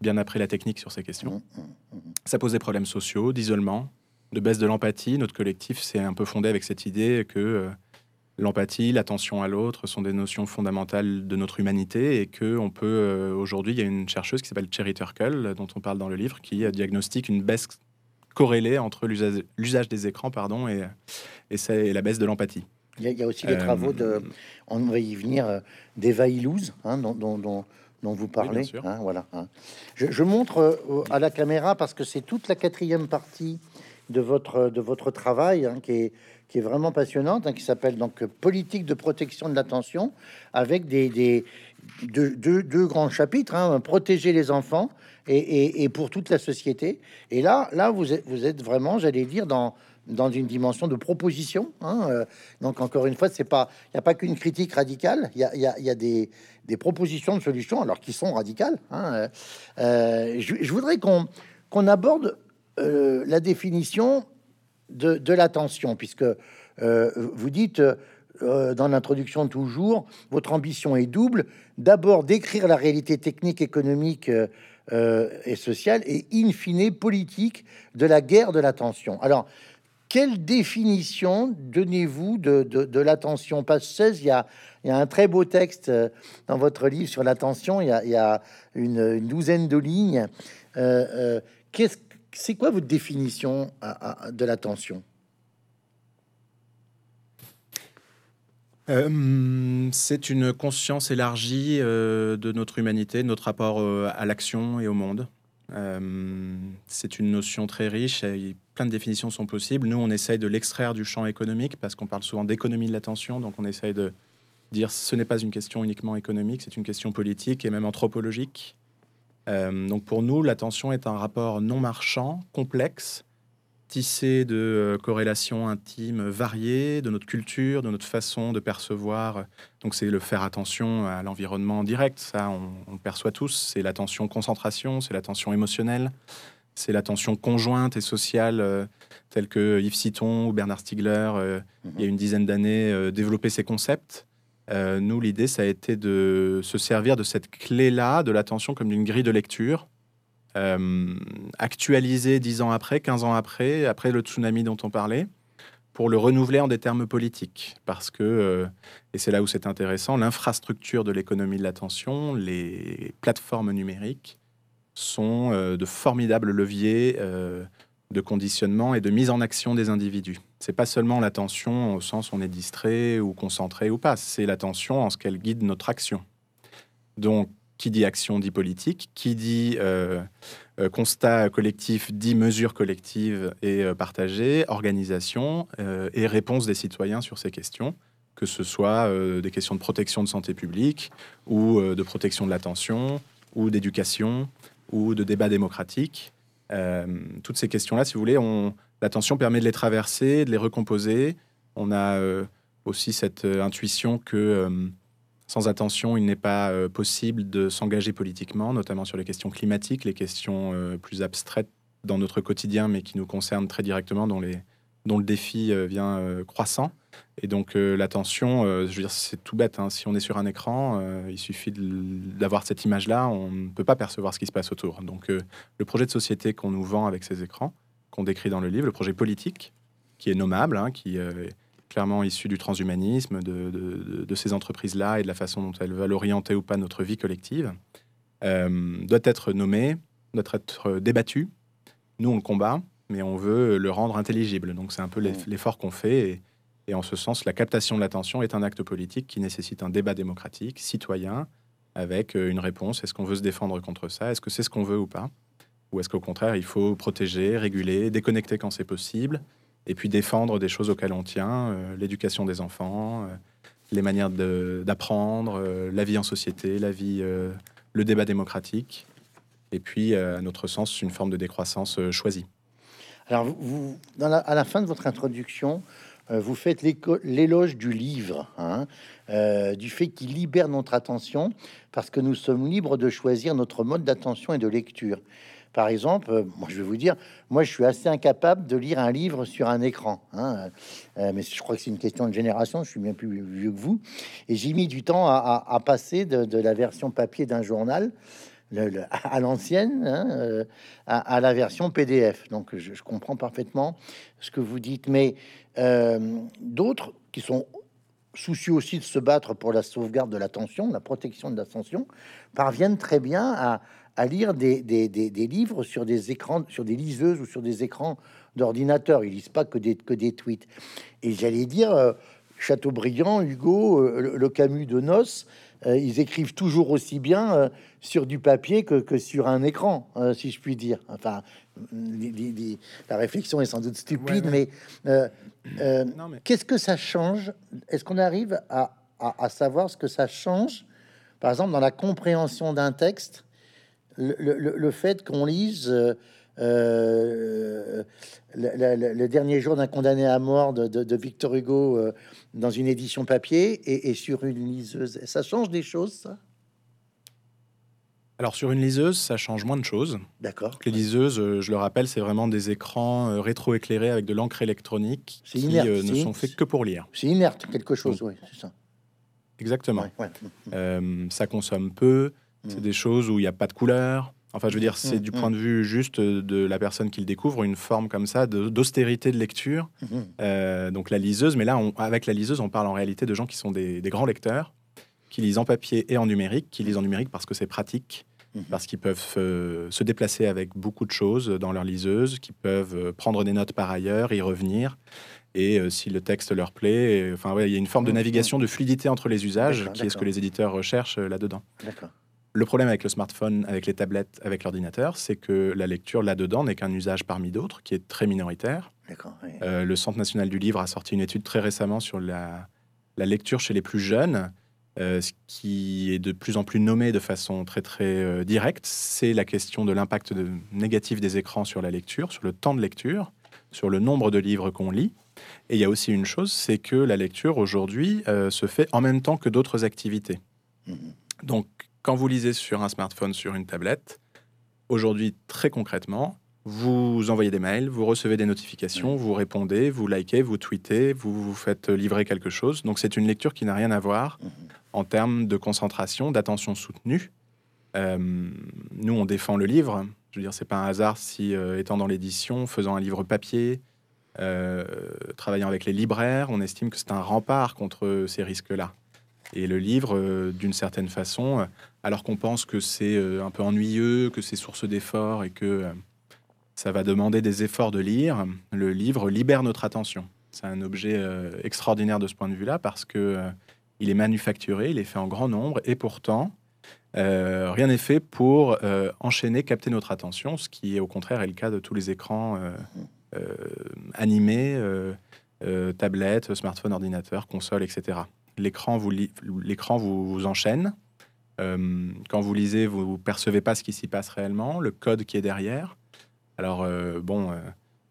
bien après la technique sur ces questions. Mmh, mmh, mmh. Ça pose des problèmes sociaux, d'isolement, de baisse de l'empathie. Notre collectif s'est un peu fondé avec cette idée que l'empathie, l'attention à l'autre sont des notions fondamentales de notre humanité et que on peut aujourd'hui, il y a une chercheuse qui s'appelle Cherry Turkle dont on parle dans le livre qui diagnostique une baisse corrélé entre l'usage des écrans pardon, et, et, la baisse de l'empathie. Il y, a aussi les travaux de, euh, on va y venir, euh, d'Eva Illouz, hein, dont, dont vous parlez. Hein, voilà. Hein. Je, montre euh, à la caméra parce que c'est toute la quatrième partie de votre de votre travail hein, qui est qui est vraiment passionnante, qui s'appelle donc politique de protection de l'attention, avec des, deux, grands chapitres, protéger les enfants et, pour toute la société. Et là, là, vous êtes, vraiment, j'allais dire, dans dans une dimension de proposition. Hein, euh, donc encore une fois, c'est pas, il n'y a pas qu'une critique radicale, il y a, y, a, des, des propositions de solutions, alors qui sont radicales. Hein, euh, euh, je, je, voudrais qu'on qu'on aborde la définition de, de l'attention, puisque vous dites dans l'introduction toujours, votre ambition est double. D'abord, décrire la réalité technique, économique et sociale, et in fine politique de la guerre de l'attention. Alors, quelle définition donnez-vous de, l'attention? Page 16, il y, a, un très beau texte euh, dans votre livre sur l'attention, il, y a une, douzaine de lignes. Euh, euh, c'est quoi votre définition de l'attention C'est une conscience élargie de notre humanité, notre rapport à l'action et au monde. Euh, c'est une notion très riche et plein de définitions sont possibles. Nous, on essaye de l'extraire du champ économique parce qu'on parle souvent d'économie de l'attention, donc on essaye de dire ce n'est pas une question uniquement économique, c'est une question politique et même anthropologique. Euh, donc pour nous, l'attention est un rapport non marchand, complexe, tissé de euh, corrélations intimes variées, de notre culture, de notre façon de percevoir. Donc c'est le faire attention à l'environnement direct, ça on, perçoit tous. C'est l'attention concentration, c'est l'attention émotionnelle, c'est l'attention conjointe et sociale, euh, telle que Yves Citon ou Bernard Stiegler, euh, il y a une dizaine d'années, développaient ces concepts. Nous, l'idée, ça a été de se servir de cette clé-là, de l'attention comme d'une grille de lecture, euh, actualisé dix ans après, 15 ans après, après le tsunami dont on parlait, pour le renouveler en des termes politiques. Parce que, euh, et c'est là où c'est intéressant, l'infrastructure de l'économie de l'attention, les plateformes numériques, sont euh, de formidables leviers de conditionnement et de mise en action des individus. C'est pas seulement l'attention au sens où on est distrait ou concentré ou pas, c'est l'attention en ce qu'elle guide notre action. Donc, qui dit action dit politique, qui dit euh, euh, constat collectif dit mesure collective et euh, partagée, organisation et réponse des citoyens sur ces questions, que ce soit des questions de protection de santé publique ou de protection de l'attention ou d'éducation ou de débat démocratique. toutes ces questions-là, si vous voulez, l'attention permet de les traverser, de les recomposer. On a aussi cette intuition que sans attention, il n'est pas euh, possible de s'engager politiquement, notamment sur les questions climatiques, les questions euh, plus abstraites dans notre quotidien, mais qui nous concernent très directement, dont, le défi euh, vient croissant. Et donc l'attention, je veux dire, c'est tout bête. Hein. Si on est sur un écran, il suffit d'avoir cette image-là, on ne peut pas percevoir ce qui se passe autour. Donc le projet de société qu'on nous vend avec ces écrans, qu'on décrit dans le livre, le projet politique, qui est nommable, hein, qui clairement issu du transhumanisme, de, ces entreprises-là et de la façon dont elles veulent orienter ou pas notre vie collective, euh, doit être nommé, doit être débattu. Nous, on le combat, mais on veut le rendre intelligible. Donc c'est un peu l'effort qu'on fait. Et, en ce sens, la captation de l'attention est un acte politique qui nécessite un débat démocratique, citoyen, avec euh, une réponse. Est-ce qu'on veut se défendre contre ça? Est-ce que c'est ce qu'on veut ou pas? Ou est-ce qu'au contraire, il faut protéger, réguler, déconnecter quand c'est possible et puis défendre des choses auxquelles on tient, euh, l'éducation des enfants, euh, les manières d'apprendre, euh, la vie en société, la vie, le débat démocratique, et puis, à notre sens, une forme de décroissance choisie. Alors, à la fin de votre introduction, vous faites l'éloge du livre, hein, du fait qu'il libère notre attention, parce que nous sommes libres de choisir notre mode d'attention et de lecture. Par exemple, euh, moi, je vais vous dire, moi, je suis assez incapable de lire un livre sur un écran. Hein, euh, mais je crois que c'est une question de génération. Je suis bien plus vieux que vous. Et j'ai mis du temps à, passer de, la version papier d'un journal à l'ancienne hein, euh, à, la version PDF. Donc, je, comprends parfaitement ce que vous dites. Mais d'autres qui sont soucieux aussi de se battre pour la sauvegarde de l'attention, la protection de l'attention, parviennent très bien à, à lire des, des, des, livres sur des écrans, sur des liseuses ou sur des écrans d'ordinateur. Ils lisent pas que des, que des tweets. Et j'allais dire, euh, Chateaubriand, Hugo, euh, le, Camus de Noces, ils écrivent toujours aussi bien sur du papier que, sur un écran, si je puis dire. Enfin, la réflexion est sans doute stupide, mais, qu'est-ce que ça change? Est-ce qu'on arrive à, à, savoir ce que ça change, par exemple, dans la compréhension d'un texte, le, fait qu'on lise euh, le, dernier jour d'un condamné à mort de, Victor Hugo euh, dans une édition papier et, sur une liseuse. Ça change des choses, ça? Alors sur une liseuse, ça change moins de choses. D'accord. Les liseuses, euh, je le rappelle, c'est vraiment des écrans rétro-éclairés avec de l'encre électronique qui ne sont faits que pour lire. C'est inerte, quelque chose, oui, c'est ça. Exactement. ça consomme peu. C'est mm. des choses où il n'y a pas de couleur. Enfin, je veux dire, c'est mm, du point mm. de vue juste de la personne qui le découvre, une forme comme ça d'austérité de, lecture. Mm-hmm. Euh, donc la liseuse, mais là, avec la liseuse, on parle en réalité de gens qui sont des, grands lecteurs, qui lisent en papier et en numérique, qui lisent en numérique parce que c'est pratique, mm-hmm. parce qu'ils peuvent euh, se déplacer avec beaucoup de choses dans leur liseuse, qui peuvent euh, prendre des notes par ailleurs, y revenir. Et si le texte leur plaît, enfin, ouais, il y a une forme de mm-hmm. navigation, de fluidité entre les usages, qui est ce que les éditeurs recherchent là-dedans. D'accord. Le problème avec le smartphone, avec les tablettes, avec l'ordinateur, c'est que la lecture là-dedans n'est qu'un usage parmi d'autres qui est très minoritaire. Euh, le Centre national du livre a sorti une étude très récemment sur la, lecture chez les plus jeunes. Euh, ce qui est de plus en plus nommé de façon très très euh, directe, c'est la question de l'impact négatif des écrans sur la lecture, sur le temps de lecture, sur le nombre de livres qu'on lit. Et il y a aussi une chose, c'est que la lecture aujourd'hui se fait en même temps que d'autres activités. Mmh Donc quand vous lisez sur un smartphone, sur une tablette, aujourd'hui, très concrètement, vous envoyez des mails, vous recevez des notifications, vous répondez, vous likez, vous tweetez, vous vous faites livrer quelque chose. Donc c'est une lecture qui n'a rien à voir mhm. en termes de concentration, d'attention soutenue. Euh, nous, on défend le livre. Je veux dire, c'est pas un hasard si, euh, étant dans l'édition, faisant un livre papier, euh, travaillant avec les libraires, on estime que c'est un rempart contre ces risques-là. Et le livre, euh, d'une certaine façon, euh, alors qu'on pense que c'est euh, un peu ennuyeux, que c'est source d'efforts et que ça va demander des efforts de lire, le livre libère notre attention. C'est un objet extraordinaire de ce point de vue-là parce que il est manufacturé, il est fait en grand nombre et pourtant rien n'est fait pour enchaîner, capter notre attention, ce qui au contraire est le cas de tous les écrans animés, tablettes, smartphones, ordinateurs, consoles, etc l'écran vous, l'écran vous, enchaîne. Euh, quand vous lisez, vous ne percevez pas ce qui s'y passe réellement, le code qui est derrière. Alors, euh, bon, euh,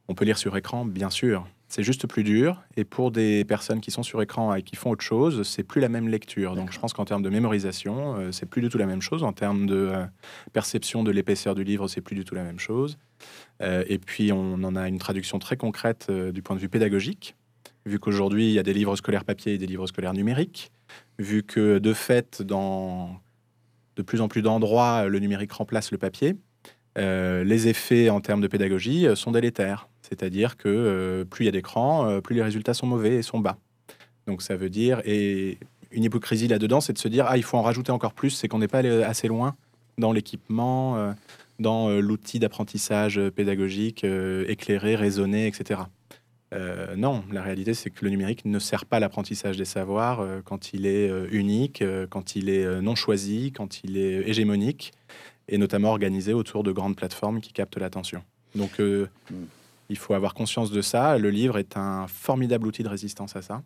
on peut lire sur écran, bien sûr. C'est juste plus dur. Et pour des personnes qui sont sur écran et qui font autre chose, c'est plus la même lecture. Donc, je pense qu'en termes de mémorisation, c'est plus du tout la même chose. En termes de perception de l'épaisseur du livre, c'est plus du tout la même chose. et puis, on en a une traduction très concrète du point de vue pédagogique vu qu'aujourd'hui, il y a des livres scolaires papier et des livres scolaires numériques, vu que de fait, dans de plus en plus d'endroits, le numérique remplace le papier, euh, les effets en termes de pédagogie euh, sont délétères. C'est-à-dire que euh, plus il y a d'écrans, plus les résultats sont mauvais et sont bas. Donc ça veut dire, et une hypocrisie là-dedans, c'est de se dire, ah, il faut en rajouter encore plus, c'est qu'on n'est pas allé assez loin dans l'équipement, dans l'outil d'apprentissage pédagogique éclairé, raisonné, etc. Euh, non, la réalité, c'est que le numérique ne sert pas à l'apprentissage des savoirs euh, quand il est euh, unique, quand il est non choisi, quand il est hégémonique, et notamment organisé autour de grandes plateformes qui captent l'attention. Donc, hmm. il faut avoir conscience de ça. Le livre est un formidable outil de résistance à ça.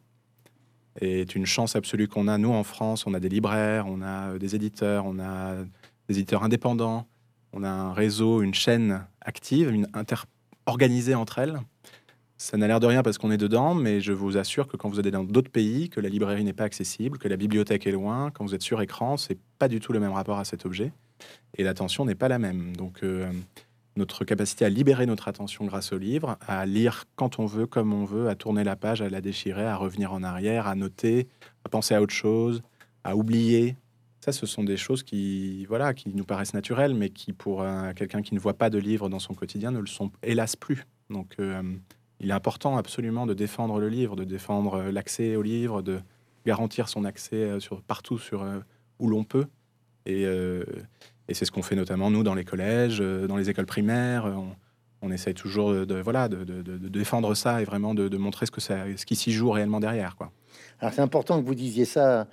Et est une chance absolue qu'on a, nous, en France. On a des libraires, on a des éditeurs, on a des éditeurs indépendants, on a un réseau, une chaîne active, une inter organisée entre elles ça n'a l'air de rien parce qu'on est dedans, mais je vous assure que quand vous allez dans d'autres pays, que la librairie n'est pas accessible, que la bibliothèque est loin, quand vous êtes sur écran, c'est pas du tout le même rapport à cet objet et l'attention n'est pas la même. Donc euh, notre capacité à libérer notre attention grâce au livre, à lire quand on veut, comme on veut, à tourner la page, à la déchirer, à revenir en arrière, à noter, à penser à autre chose, à oublier. Ça, ce sont des choses qui, voilà, qui nous paraissent naturelles, mais qui, pour quelqu'un qui ne voit pas de livre dans son quotidien, ne le sont hélas plus. Donc, euh, il est important absolument de défendre le livre, de défendre euh, l'accès au livre, de garantir son accès euh, partout euh, où l'on peut. Et, c'est ce qu'on fait notamment, nous, dans les collèges, dans les écoles primaires. On, essaye toujours de, voilà, de, défendre ça et vraiment de, montrer ce, que ça, ce qui s'y joue réellement derrière. Quoi. Alors c'est important que vous disiez ça,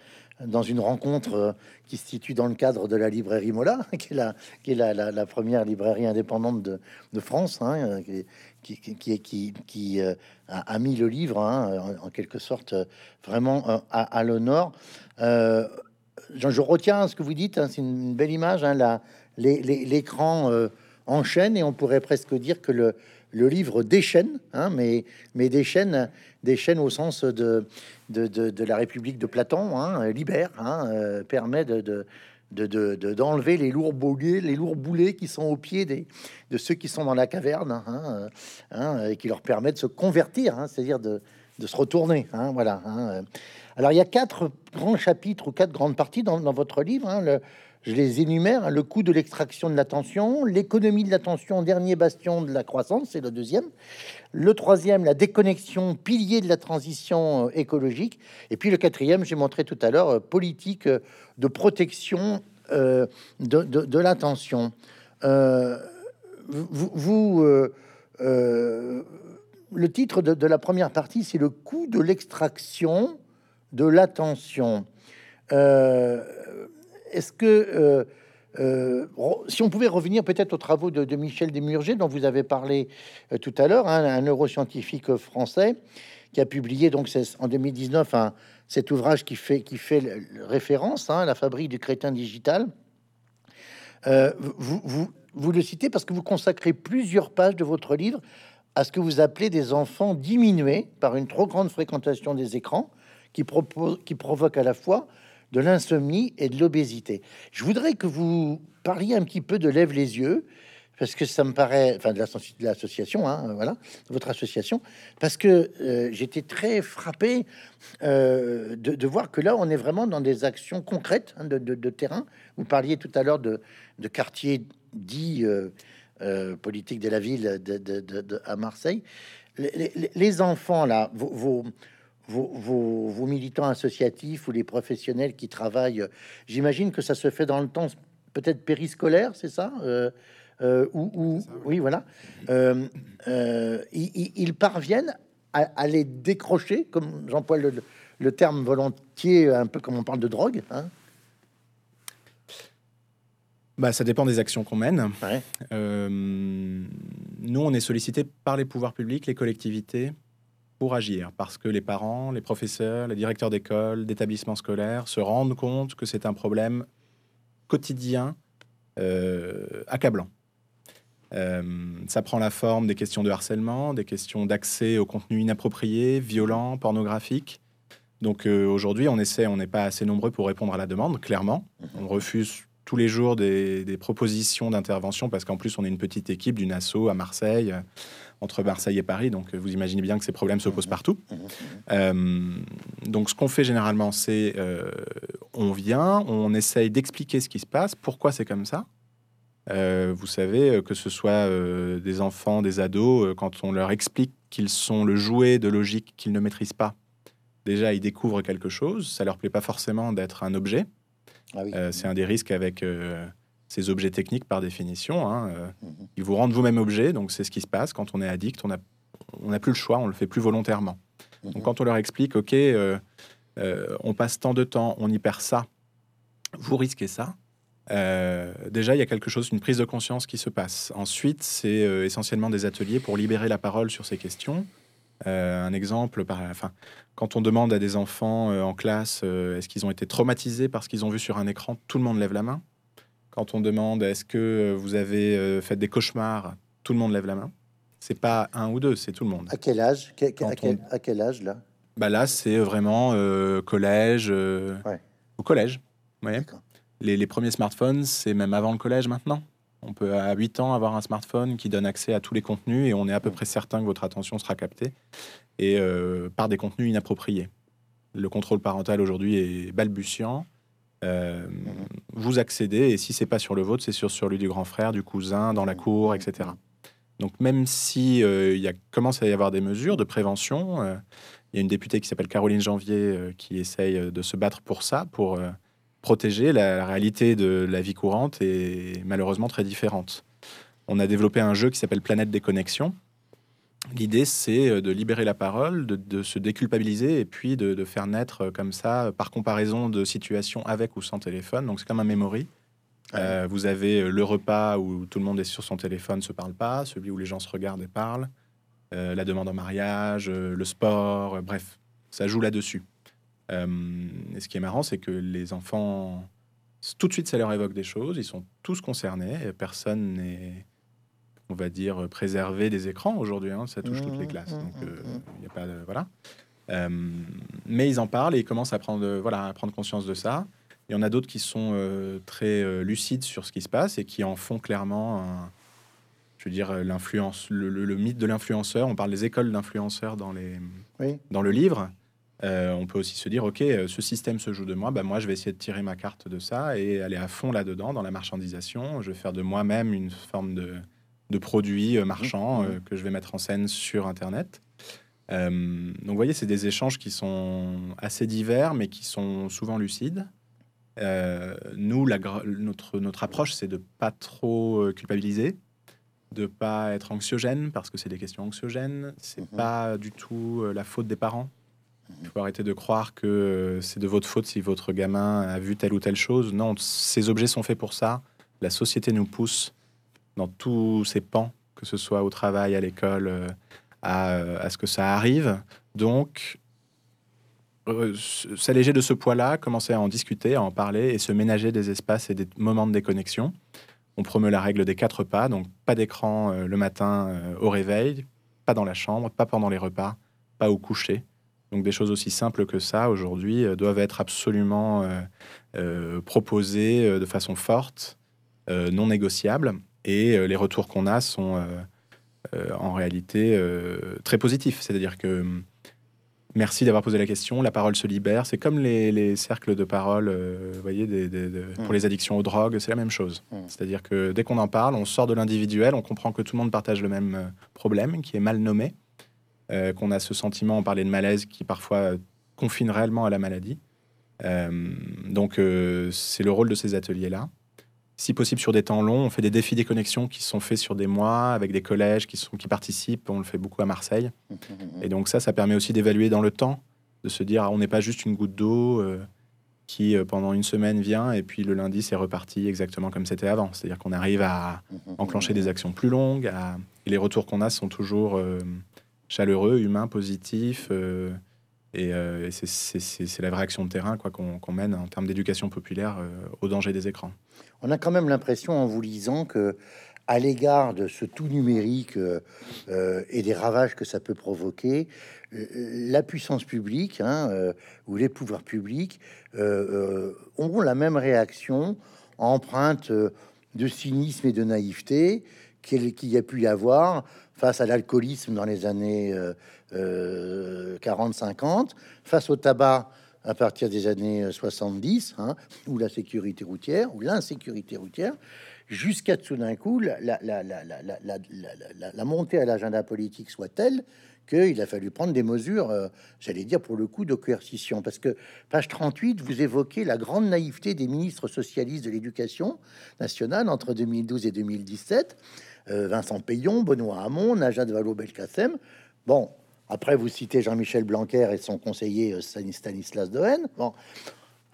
dans une rencontre euh, qui se situe dans le cadre de la librairie Mola, qui est la, première librairie indépendante de, France, hein, qui, a, mis le livre hein, en, quelque sorte vraiment à, à l'honneur. je retiens ce que vous dites, hein, c'est une belle image, l'écran enchaîne et on pourrait presque dire que le, livre déchaîne, hein, mais déchaîne, déchaîne au sens de, de, la République de Platon, hein, libère, hein, euh, permet de, de d'enlever les lourds boulets, les lourds boulets qui sont au pied des, de ceux qui sont dans la caverne, hein, hein, et qui leur permet de se convertir, c'est-à-dire de, se retourner. voilà. Alors il y a quatre grands chapitres ou quatre grandes parties dans, votre livre. Je les énumère, le coût de l'extraction de l'attention, l'économie de l'attention, dernier bastion de la croissance, c'est le deuxième. Le troisième, la déconnexion, pilier de la transition euh, écologique. Et puis le quatrième, j'ai montré tout à l'heure, euh, politique euh, de protection de, l'attention. vous, le titre de, de, la première partie, c'est le coût de l'extraction de l'attention. Est-ce que, euh, euh, si on pouvait revenir peut-être aux travaux de, Michel Desmurger, dont vous avez parlé euh, tout à l'heure, hein, un neuroscientifique français, qui a publié donc en 2019 un, cet ouvrage qui fait, référence, hein, La fabrique du crétin digital. vous, vous, vous le citez parce que vous consacrez plusieurs pages de votre livre à ce que vous appelez des enfants diminués par une trop grande fréquentation des écrans, qui, propose, qui provoque à la fois de l'insomnie et de l'obésité. Je voudrais que vous parliez un petit peu de Lève les yeux, parce que ça me paraît, enfin de l'association, hein, voilà, votre association, parce que euh, j'étais très frappé euh, de, voir que là, on est vraiment dans des actions concrètes hein, de, terrain. Vous parliez tout à l'heure de, quartiers dits euh, politiques de la ville à Marseille. Les, enfants, là, vos vos, militants associatifs ou les professionnels qui travaillent, j'imagine que ça se fait dans le temps peut-être périscolaire, c'est ça euh, euh, ou, oui. voilà. Euh, ils, parviennent à, les décrocher, comme j'emploie le, le, terme volontiers, un peu comme on parle de drogue. Hein? Bah, ça dépend des actions qu'on mène. nous, on est sollicité par les pouvoirs publics, les collectivités, pour agir, parce que les parents, les professeurs, les directeurs d'école, d'établissements scolaires se rendent compte que c'est un problème quotidien euh, accablant. Euh, ça prend la forme des questions de harcèlement, des questions d'accès au contenu inapproprié, violent, pornographique. Donc euh, aujourd'hui, on essaie, on n'est pas assez nombreux pour répondre à la demande, clairement. On refuse tous les jours des, des propositions d'intervention parce qu'en plus, on est une petite équipe d'une asso à Marseille entre Marseille et Paris. Donc, vous imaginez bien que ces problèmes se posent mhm. partout. Mhm. Euh, donc, ce qu'on fait généralement, c'est euh, on vient, on essaye d'expliquer ce qui se passe, pourquoi c'est comme ça? Euh, vous savez, que ce soit des enfants, des ados, quand on leur explique qu'ils sont le jouet de logique qu'ils ne maîtrisent pas, déjà, ils découvrent quelque chose. Ça leur plaît pas forcément d'être un objet. Ah c'est un des risques avec ces objets techniques par définition. Hein, euh, mhm. Ils vous rendent vous-même objet, donc c'est ce qui se passe quand on est addict, on n'a on a plus le choix, on le fait plus volontairement. Donc mhm. quand on leur explique, ok, euh, euh, on passe tant de temps, on y perd ça, vous risquez ça. déjà, il y a quelque chose, une prise de conscience qui se passe. Ensuite, c'est essentiellement des ateliers pour libérer la parole sur ces questions. un exemple, par, enfin, quand on demande à des enfants en classe, est-ce qu'ils ont été traumatisés parce qu'ils ont vu sur un écran, tout le monde lève la main. Quand on demande est-ce que euh, vous avez euh, fait des cauchemars, tout le monde lève la main. C'est pas un ou deux, c'est tout le monde. À quel âge à, quel, âge là? Bah Là, c'est vraiment euh, collège, au collège. Les, les, premiers smartphones, c'est même avant le collège maintenant. On peut à 8 ans avoir un smartphone qui donne accès à tous les contenus et on est à peu près certain que votre attention sera captée et par des contenus inappropriés. Le contrôle parental aujourd'hui est balbutiant. Euh, vous accédez, et si c'est pas sur le vôtre, c'est sur celui du grand frère, du cousin, dans la cour, etc. Donc même si euh, il y a, commence à y avoir des mesures de prévention, euh, il y a une députée qui s'appelle Caroline Janvier qui essaye de se battre pour ça, pour protéger la, réalité de la vie courante est malheureusement très différente. On a développé un jeu qui s'appelle Planète des connexions, L'idée, c'est de libérer la parole, de, se déculpabiliser et puis de, faire naître comme ça, par comparaison de situations avec ou sans téléphone. Donc, c'est comme un memory. vous avez le repas où tout le monde est sur son téléphone, se parle pas, celui où les gens se regardent et parlent, la demande en mariage, le sport, bref, ça joue là-dessus. et ce qui est marrant, c'est que les enfants, tout de suite, ça leur évoque des choses, ils sont tous concernés, personne n'est on va dire, préserver des écrans aujourd'hui. Hein, ça touche toutes les mmh, classes. Mmh, donc, il mmh, n'y euh, a pas de. Voilà. Euh, mais ils en parlent et ils commencent à prendre, voilà, à prendre conscience de ça. Il y en a d'autres qui sont euh, très lucides sur ce qui se passe et qui en font clairement, je veux dire, l'influence, le, mythe de l'influenceur. On parle des écoles d'influenceurs dans, les, dans le livre. on peut aussi se dire, OK, ce système se joue de moi, bah, moi je vais essayer de tirer ma carte de ça et aller à fond là-dedans, dans la marchandisation. Je vais faire de moi-même une forme de, de produits euh, marchands mmh. euh, que je vais mettre en scène sur Internet. Euh, donc, vous voyez, c'est des échanges qui sont assez divers, mais qui sont souvent lucides. nous, la, notre, notre approche, c'est de pas trop culpabiliser, de pas être anxiogène, parce que c'est des questions anxiogènes. C'est mmh. pas du tout la faute des parents. Mmh. Il faut arrêter de croire que c'est de votre faute si votre gamin a vu telle ou telle chose. Non, ces objets sont faits pour ça. La société nous pousse dans tous ces pans, que ce soit au travail, à l'école, euh, euh, à, ce que ça arrive. Donc, euh, s'alléger de ce poids-là, commencer à en discuter, à en parler et se ménager des espaces et des moments de déconnexion. On promeut la règle des quatre pas, donc pas d'écran le matin au réveil, pas dans la chambre, pas pendant les repas, pas au coucher. Donc des choses aussi simples que ça, aujourd'hui, doivent être absolument proposées de façon forte, non négociable. Et euh, les retours qu'on a sont euh, euh, en réalité très positifs. C'est-à-dire que hum, merci d'avoir posé la question, la parole se libère. C'est comme les, cercles de parole, vous voyez, pour mmh. les addictions aux drogues, c'est la même chose. Mmh. C'est-à-dire que dès qu'on en parle, on sort de l'individuel, on comprend que tout le monde partage le même problème, qui est mal nommé, qu'on a ce sentiment, on parlait de malaise, qui parfois confine réellement à la maladie. donc c'est le rôle de ces ateliers-là si possible sur des temps longs. On fait des défis des connexions qui sont faits sur des mois avec des collèges qui, sont, qui participent. On le fait beaucoup à Marseille. Mmh, mmh, mmh. Et donc ça, ça permet aussi d'évaluer dans le temps, de se dire, ah, on n'est pas juste une goutte d'eau euh, qui, euh, pendant une semaine, vient et puis le lundi, c'est reparti exactement comme c'était avant. C'est-à-dire qu'on arrive à enclencher des actions plus longues. Et les retours qu'on a sont toujours euh, chaleureux, humains, positifs. Et, c'est la vraie action de terrain quoi qu'on mène en termes d'éducation populaire au danger des écrans on a quand même l'impression en vous lisant que à l'égard de ce tout numérique euh, euh, et des ravages que ça peut provoquer, euh, la puissance publique hein, ou les pouvoirs publics auront la même réaction empreinte de cynisme et de naïveté qu'il y a pu y avoir face à l'alcoolisme dans les années 40-50, face au tabac à partir des années 70, hein, ou la sécurité routière, ou l'insécurité routière, jusqu'à tout d'un coup, la, montée à l'agenda politique soit telle qu'il a fallu prendre des mesures, euh, j'allais dire pour le coup, de coercition. Parce que, page 38, vous évoquez la grande naïveté des ministres socialistes de l'éducation nationale entre 2012 et 2017. Euh, Vincent Payon, Benoît Hamon, Najat Vallaud-Belkacem. Bon, après, vous citez Jean-Michel Blanquer et son conseiller euh, Stanislas Dehaene. Bon,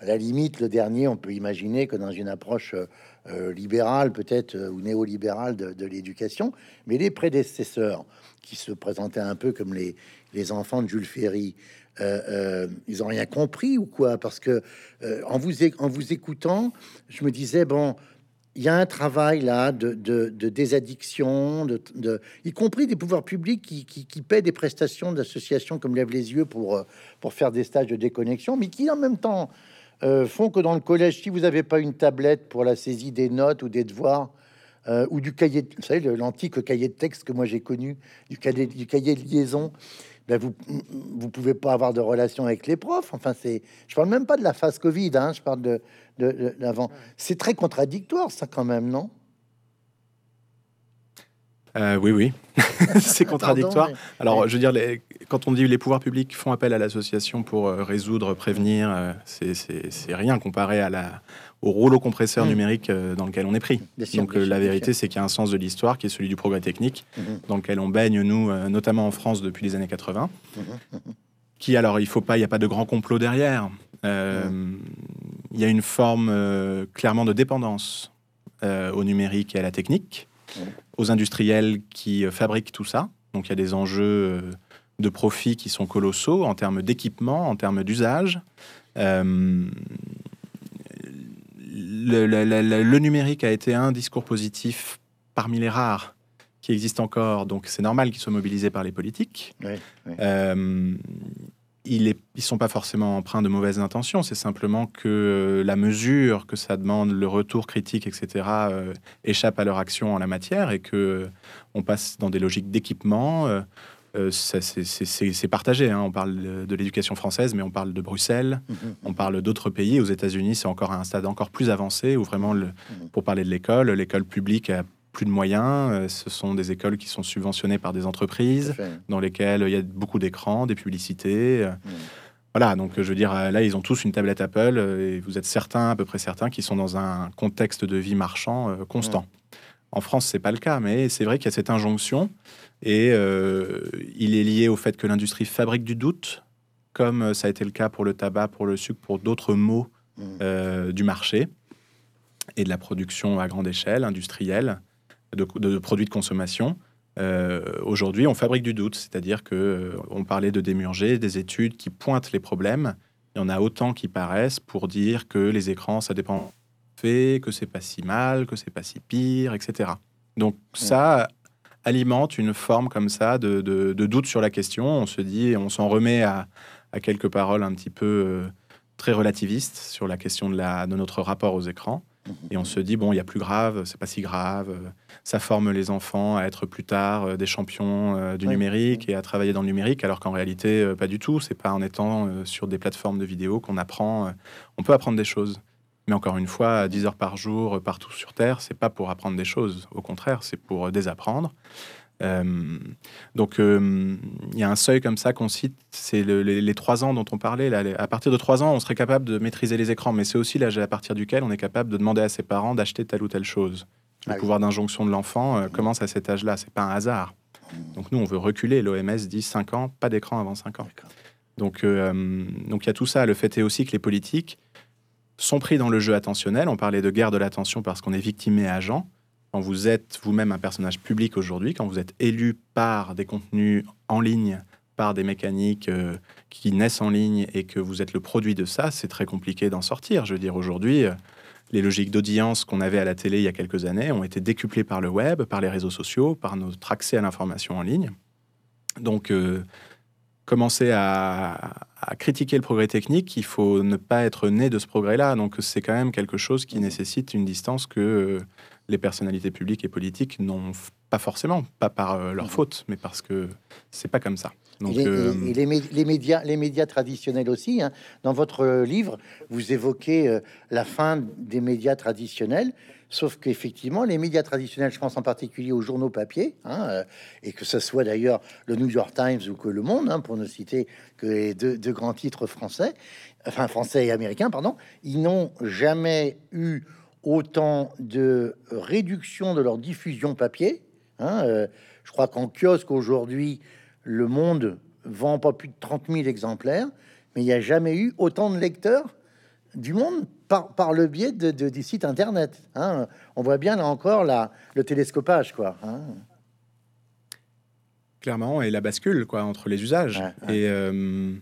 à la limite, le dernier, on peut imaginer que dans une approche euh, euh, libérale, peut-être, ou néolibérale de, l'éducation, mais les prédécesseurs, qui se présentaient un peu comme les, les enfants de Jules Ferry, ils ont rien compris ou quoi? Parce que en, vous, en vous écoutant, je me disais, bon, il y a un travail là de, désaddiction, y compris des pouvoirs publics qui, paient des prestations d'associations comme Lève les yeux pour, euh, pour faire des stages de déconnexion, mais qui en même temps euh, font que dans le collège, si vous n'avez pas une tablette pour la saisie des notes ou des devoirs, euh, ou du cahier, vous savez, l'antique cahier de texte que moi j'ai connu, du cahier de liaison, ben vous vous pouvez pas avoir de relation avec les profs. Enfin, c'est, je parle même pas de la phase Covid, hein, je parle de, de, l'avant. C'est très contradictoire, ça quand même, non? Euh, oui, oui, c'est contradictoire. Alors, je veux dire, les, quand on dit les pouvoirs publics font appel à l'association pour euh, résoudre, prévenir, euh, c'est rien comparé à la, au rouleau compresseur mm. numérique dans lequel on est pris. Donc, la vérité, c'est qu'il y a un sens de l'histoire qui est celui du progrès technique, mm-hmm. dans lequel on baigne, nous, notamment en France, depuis les années 80. Mm-hmm. Qui, alors, il faut pas, il n'y a pas de grand complot derrière. Il y a une forme clairement de dépendance au numérique et à la technique aux industriels qui euh, fabriquent tout ça. Donc il y a des enjeux euh, de profit qui sont colossaux en termes d'équipement, en termes d'usage. Euh, le, numérique a été un discours positif parmi les rares qui existent encore, donc c'est normal qu'il soit mobilisé par les politiques ils ne sont pas forcément empreints de mauvaises intentions, c'est simplement que euh, la mesure que ça demande, le retour critique, etc., euh, échappe à leur action en la matière et que euh, on passe dans des logiques d'équipement. C'est partagé. Hein. On parle de l'éducation française, mais on parle de Bruxelles, mmh, mmh, mmh. on parle d'autres pays. Aux États-Unis, c'est encore à un stade encore plus avancé où vraiment, le, pour parler de l'école, l'école publique a plus de moyens. Euh, ce sont des écoles qui sont subventionnées par des entreprises, dans lesquelles il y a beaucoup d'écrans, des publicités. Euh, mm. Voilà, donc je veux dire, là, ils ont tous une tablette Apple euh, et vous êtes certains, à peu près certains, qui sont dans un contexte de vie marchand constant. Mm. En France, c'est pas le cas, mais c'est vrai qu'il y a cette injonction et il est lié au fait que l'industrie fabrique du doute, comme ça a été le cas pour le tabac, pour le sucre, pour d'autres mots mm. du marché et de la production à grande échelle industrielle de, produits de consommation. Euh, aujourd'hui, on fabrique du doute, c'est-à-dire que euh, on parlait de démurger, des études qui pointent les problèmes. Il y en a autant qui paraissent pour dire que les écrans, ça dépend fait, que c'est pas si mal, que c'est pas si pire, etc. Donc ça alimente une forme comme ça de, doute sur la question. On se dit, on s'en remet à, quelques paroles un petit peu euh, très relativistes sur la question de, la, de notre rapport aux écrans. Et on se dit, bon, il y a plus grave, c'est pas si grave. Ça forme les enfants à être plus tard euh, des champions euh, du numérique et à travailler dans le numérique, alors qu'en réalité, euh, pas du tout. C'est pas en étant sur des plateformes de vidéos qu'on apprend. on peut apprendre des choses. Mais encore une fois, 10 heures par jour, partout sur Terre, c'est pas pour apprendre des choses. Au contraire, c'est pour désapprendre. Euh, donc, euh, il y a un seuil comme ça qu'on cite, c'est les, trois ans dont on parlait. Là, à partir de trois ans, on serait capable de maîtriser les écrans, mais c'est aussi l'âge à partir duquel on est capable de demander à ses parents d'acheter telle ou telle chose. Le ah pouvoir d'injonction de l'enfant euh, commence à cet âge-là, c'est pas un hasard. Donc nous, on veut reculer. L'OMS dit 5 ans, pas d'écran avant 5 ans. Donc donc il y a tout ça. Le fait est aussi que les politiques sont pris dans le jeu attentionnel. On parlait de guerre de l'attention parce qu'on est victime et agent quand vous êtes vous-même un personnage public aujourd'hui, quand vous êtes élu par des contenus en ligne, par des mécaniques euh, qui naissent en ligne et que vous êtes le produit de ça, c'est très compliqué d'en sortir. Je veux dire, aujourd'hui, euh, les logiques d'audience qu'on avait à la télé il y a quelques années ont été décuplées par le web, par les réseaux sociaux, par notre accès à l'information en ligne. Donc, euh, commencer à, critiquer le progrès technique, il faut ne pas être né de ce progrès-là. Donc, c'est quand même quelque chose qui nécessite une distance que les personnalités publiques et politiques n'ont pas forcément, pas par euh, leur faute, mais parce que c'est pas comme ça. Donc, et, euh, les, médias, les médias traditionnels aussi. Hein. Dans votre livre, vous évoquez euh, la fin des médias traditionnels. Sauf qu'effectivement, les médias traditionnels, je pense en particulier aux journaux papier, hein, et que ce soit d'ailleurs le New York Times ou que Le Monde, hein, pour ne citer que les deux, deux, grands titres français, enfin français et américains, pardon, ils n'ont jamais eu autant de réduction de leur diffusion papier. Hein, euh, je crois qu'en kiosque aujourd'hui, le monde vend pas plus de 30 000 exemplaires, mais il n'y a jamais eu autant de lecteurs du monde par, par le biais de, de, du site internet. Hein. On voit bien là encore la, le télescopage, quoi. Hein. Clairement, et la bascule quoi entre les usages. Et euh,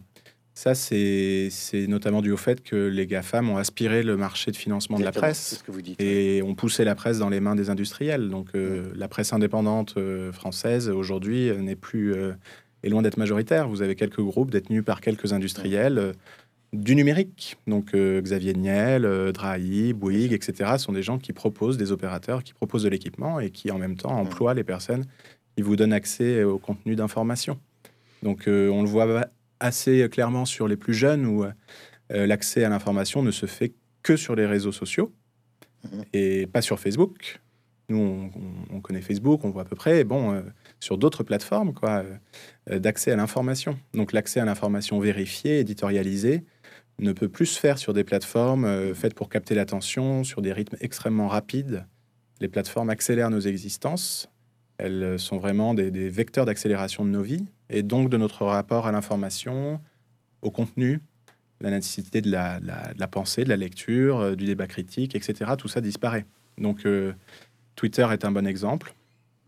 ça, c'est notamment dû au fait que les GAFAM ont aspiré le marché de financement de la presse ce que vous dites, et ont poussé la presse dans les mains des industriels. Donc, euh, la presse indépendante euh, française, aujourd'hui, n'est plus... est loin d'être majoritaire. Vous avez quelques groupes détenus par quelques industriels du numérique. Donc, Xavier Niel, Drahi, Bouygues, etc. sont des gens qui proposent, des opérateurs qui proposent de l'équipement et qui, en même temps, emploient les personnes qui vous donnent accès au contenu d'information. Donc, on le voit assez clairement sur les plus jeunes où euh, l'accès à l'information ne se fait que sur les réseaux sociaux mhm. et pas sur Facebook. Nous, on, connaît Facebook, on voit à peu près. Bon, euh, sur d'autres plateformes, quoi, euh, d'accès à l'information. Donc, l'accès à l'information vérifiée, éditorialisée, ne peut plus se faire sur des plateformes faites pour capter l'attention, sur des rythmes extrêmement rapides. Les plateformes accélèrent nos existences. Elles sont vraiment des, des vecteurs d'accélération de nos vies et donc de notre rapport à l'information, au contenu, la nécessité de la, pensée, de la lecture, euh, du débat critique, etc. Tout ça disparaît. Donc euh, Twitter est un bon exemple.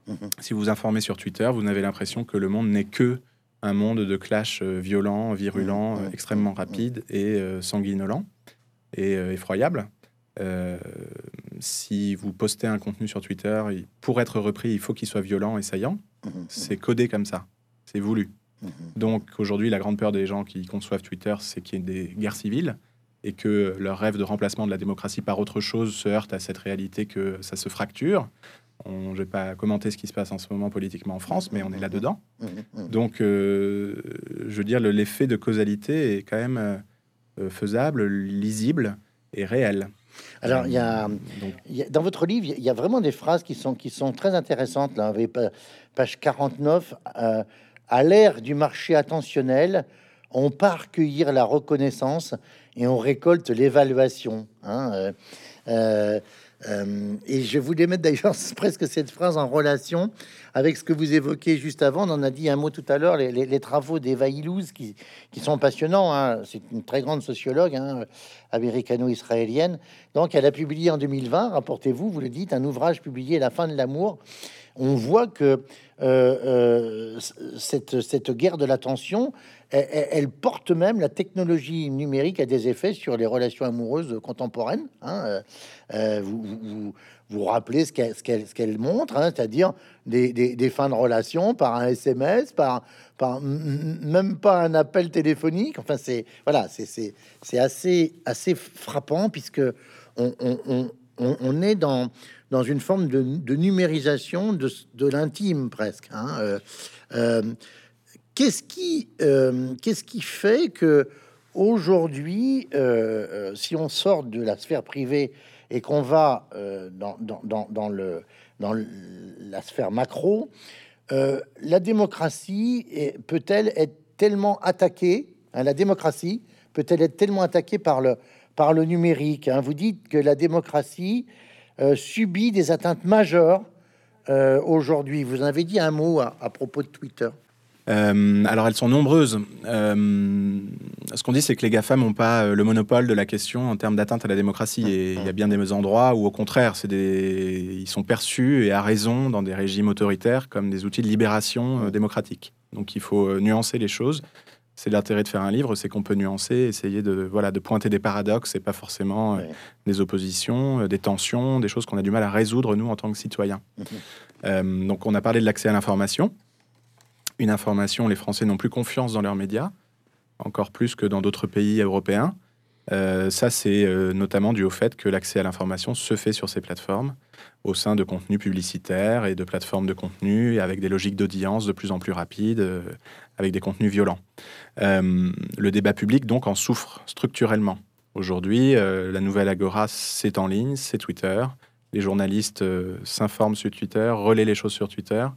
Mhm. Si vous vous informez sur Twitter, vous avez l'impression que le monde n'est que un monde de clash euh, violents, virulents, mhm. extrêmement rapide et sanguinolent et effroyable. si vous postez un contenu sur Twitter, pour être repris, il faut qu'il soit violent et saillant. C'est codé comme ça. C'est voulu. Mhm. Donc aujourd'hui, la grande peur des gens qui conçoivent Twitter, c'est qu'il y ait des guerres civiles et que leur rêve de remplacement de la démocratie par autre chose se heurte à cette réalité que ça se fracture. Je ne vais pas commenter ce qui se passe en ce moment politiquement en France, mais on est là-dedans. Mhm. Mhm. Donc, euh, je veux dire, l'effet de causalité est quand même euh, faisable, lisible et réel. Alors, il y, a, dans votre livre, il y a vraiment des phrases qui sont, qui sont très intéressantes. Là, page 49, à l'ère du marché attentionnel, on part cueillir la reconnaissance et on récolte l'évaluation. Hein, euh, euh, et je voulais mettre d'ailleurs presque cette phrase en relation avec ce que vous évoquez juste avant. On en a dit un mot tout à l'heure, les, travaux d'Eva Illouz qui, qui, sont passionnants. Hein. C'est une très grande sociologue hein, américano-israélienne. Donc, elle a publié en 2020, rapportez-vous, vous le dites, un ouvrage publié La fin de l'amour. On voit que euh, euh, cette, cette, guerre de l'attention, elle, porte même la technologie numérique a des effets sur les relations amoureuses contemporaines. Hein. Euh, vous, vous, vous, rappelez ce qu'elle montre, hein, c'est-à-dire des, des, fins de relation par un SMS, par, par même pas un appel téléphonique. Enfin, c'est voilà, c'est assez assez frappant puisque on, on est dans dans une forme de, numérisation de, l'intime presque. Hein, euh, euh, qu'est-ce qui, euh, qu'est-ce qui fait que aujourd'hui, si on sort de la sphère privée et qu'on va dans, dans, le, dans la sphère macro, la démocratie peut-elle être tellement attaquée, hein, la démocratie peut-elle être tellement attaquée par le, par le numérique hein? Vous dites que la démocratie euh, subit des atteintes majeures euh, aujourd'hui. Vous en avez dit un mot à, propos de Twitter. Euh, alors elles sont nombreuses. ce qu'on dit, c'est que les GAFAM n'ont pas le monopole de la question en termes d'atteinte à la démocratie. Et il y a bien des endroits où, au contraire, des... ils sont perçus, et à raison, dans des régimes autoritaires, comme des outils de libération démocratique. Donc il faut nuancer les choses c'est l'intérêt de faire un livre, c'est qu'on peut nuancer, essayer de, voilà, de pointer des paradoxes et pas forcément euh, des oppositions, euh, des tensions, des choses qu'on a du mal à résoudre, nous, en tant que citoyens. Mhm. Euh, donc, on a parlé de l'accès à l'information. Une information, les Français n'ont plus confiance dans leurs médias, encore plus que dans d'autres pays européens. ça, c'est notamment dû au fait que l'accès à l'information se fait sur ces plateformes au sein de contenus publicitaires et de plateformes de contenu, avec des logiques d'audience de plus en plus rapides, avec des contenus violents. Euh, le débat public, donc, en souffre structurellement. Aujourd'hui, euh, la nouvelle Agora, c'est en ligne, c'est Twitter. Les journalistes s'informent sur Twitter, relaient les choses sur Twitter,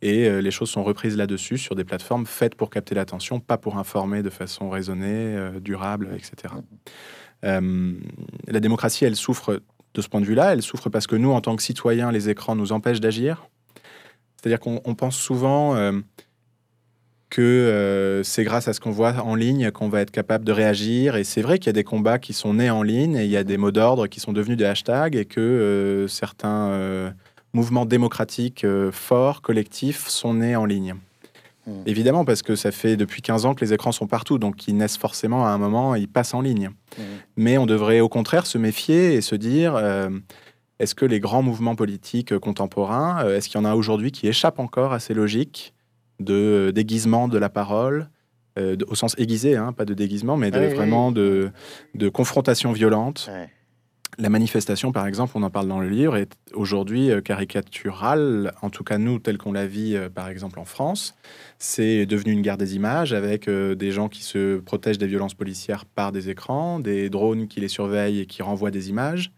et les choses sont reprises là-dessus sur des plateformes faites pour capter l'attention, pas pour informer de façon raisonnée, durable, etc. la démocratie, elle souffre de ce point de vue-là. Elle souffre parce que nous, en tant que citoyens, les écrans nous empêchent d'agir. C'est-à-dire qu'on pense souvent euh, que euh, c'est grâce à ce qu'on voit en ligne qu'on va être capable de réagir. Et c'est vrai qu'il y a des combats qui sont nés en ligne et il y a des mots d'ordre qui sont devenus des hashtags et que euh, certains mouvements démocratiques forts, collectifs, sont nés en ligne. Mm. Évidemment, parce que ça fait depuis 15 ans que les écrans sont partout, donc ils naissent forcément à un moment, ils passent en ligne. Mm. Mais on devrait au contraire se méfier et se dire, euh, est-ce que les grands mouvements politiques contemporains, euh, est-ce qu'il y en a aujourd'hui qui échappent encore à ces logiques de déguisement de la parole, euh, au sens aiguisé, hein, pas de déguisement, mais vraiment De, de, confrontation violente la manifestation, par exemple, on en parle dans le livre, est aujourd'hui euh, caricaturale, en tout cas nous, tel qu'on la vit, euh, par exemple, en France. C'est devenu une guerre des images avec euh, des gens qui se protègent des violences policières par des écrans, des drones qui les surveillent et qui renvoient des images.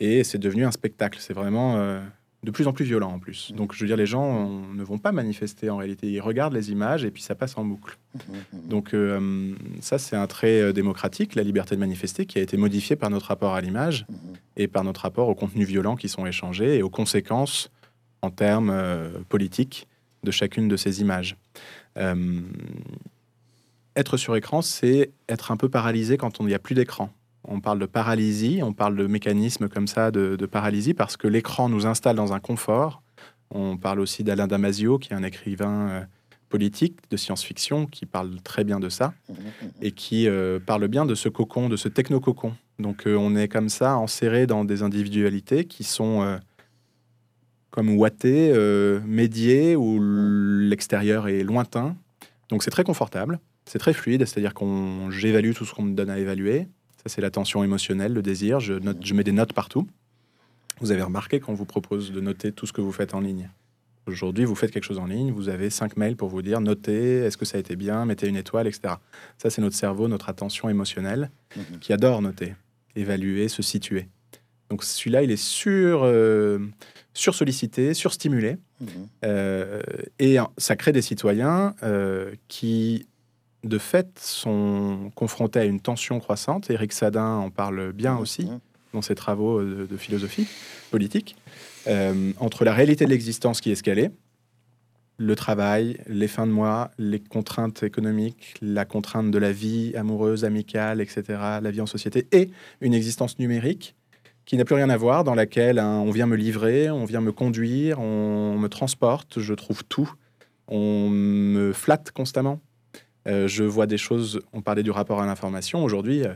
Et c'est devenu un spectacle. C'est vraiment de plus en plus violents en plus. Mmh. Donc, je veux dire, les gens ne vont pas manifester en réalité. Ils regardent les images et puis ça passe en boucle. Mmh, Donc, euh, ça, c'est un trait euh, démocratique, la liberté de manifester, qui a été modifié par notre rapport à l'image mmh. et par notre rapport aux contenus violents qui sont échangés et aux conséquences en termes euh, politiques de chacune de ces images. Euh, être sur écran, c'est être un peu paralysé quand on n'y a plus d'écran. On parle de paralysie, on parle de mécanismes comme ça de, paralysie parce que l'écran nous installe dans un confort. On parle aussi d'Alain Damasio, qui est un écrivain euh, politique de science-fiction, qui parle très bien de ça et qui euh, parle bien de ce cocon, de ce techno-cocon. Donc euh, on est comme ça, enserré dans des individualités qui sont comme ouatées, médiées, où l'extérieur est lointain. Donc c'est très confortable, c'est très fluide, c'est-à-dire qu'on j'évalue tout ce qu'on me donne à évaluer. Ça c'est l'attention émotionnelle, le désir. Je, note, je mets des notes partout. Vous avez remarqué qu'on vous propose de noter tout ce que vous faites en ligne. Aujourd'hui, vous faites quelque chose en ligne, vous avez cinq mails pour vous dire notez, est-ce que ça a été bien, mettez une étoile, etc. Ça, c'est notre cerveau, notre attention émotionnelle Mhm. qui adore noter, évaluer, se situer. Donc celui-là, il est sur, euh, sursollicité, surstimulé, Mmh. euh, et ça crée des citoyens euh, qui, de fait, sont confrontés à une tension croissante. Éric Sadin en parle bien aussi Mmh. dans ses travaux de, de philosophie politique, euh, entre la réalité de l'existence qui est escalée, le travail, les fins de mois, les contraintes économiques, la contrainte de la vie amoureuse, amicale, etc., la vie en société, et une existence numérique qui n'a plus rien à voir, dans laquelle hein, on vient me livrer, on vient me conduire, on me transporte, je trouve tout, on me flatte constamment. Euh, je vois des choses, on parlait du rapport à l'information, aujourd'hui, euh,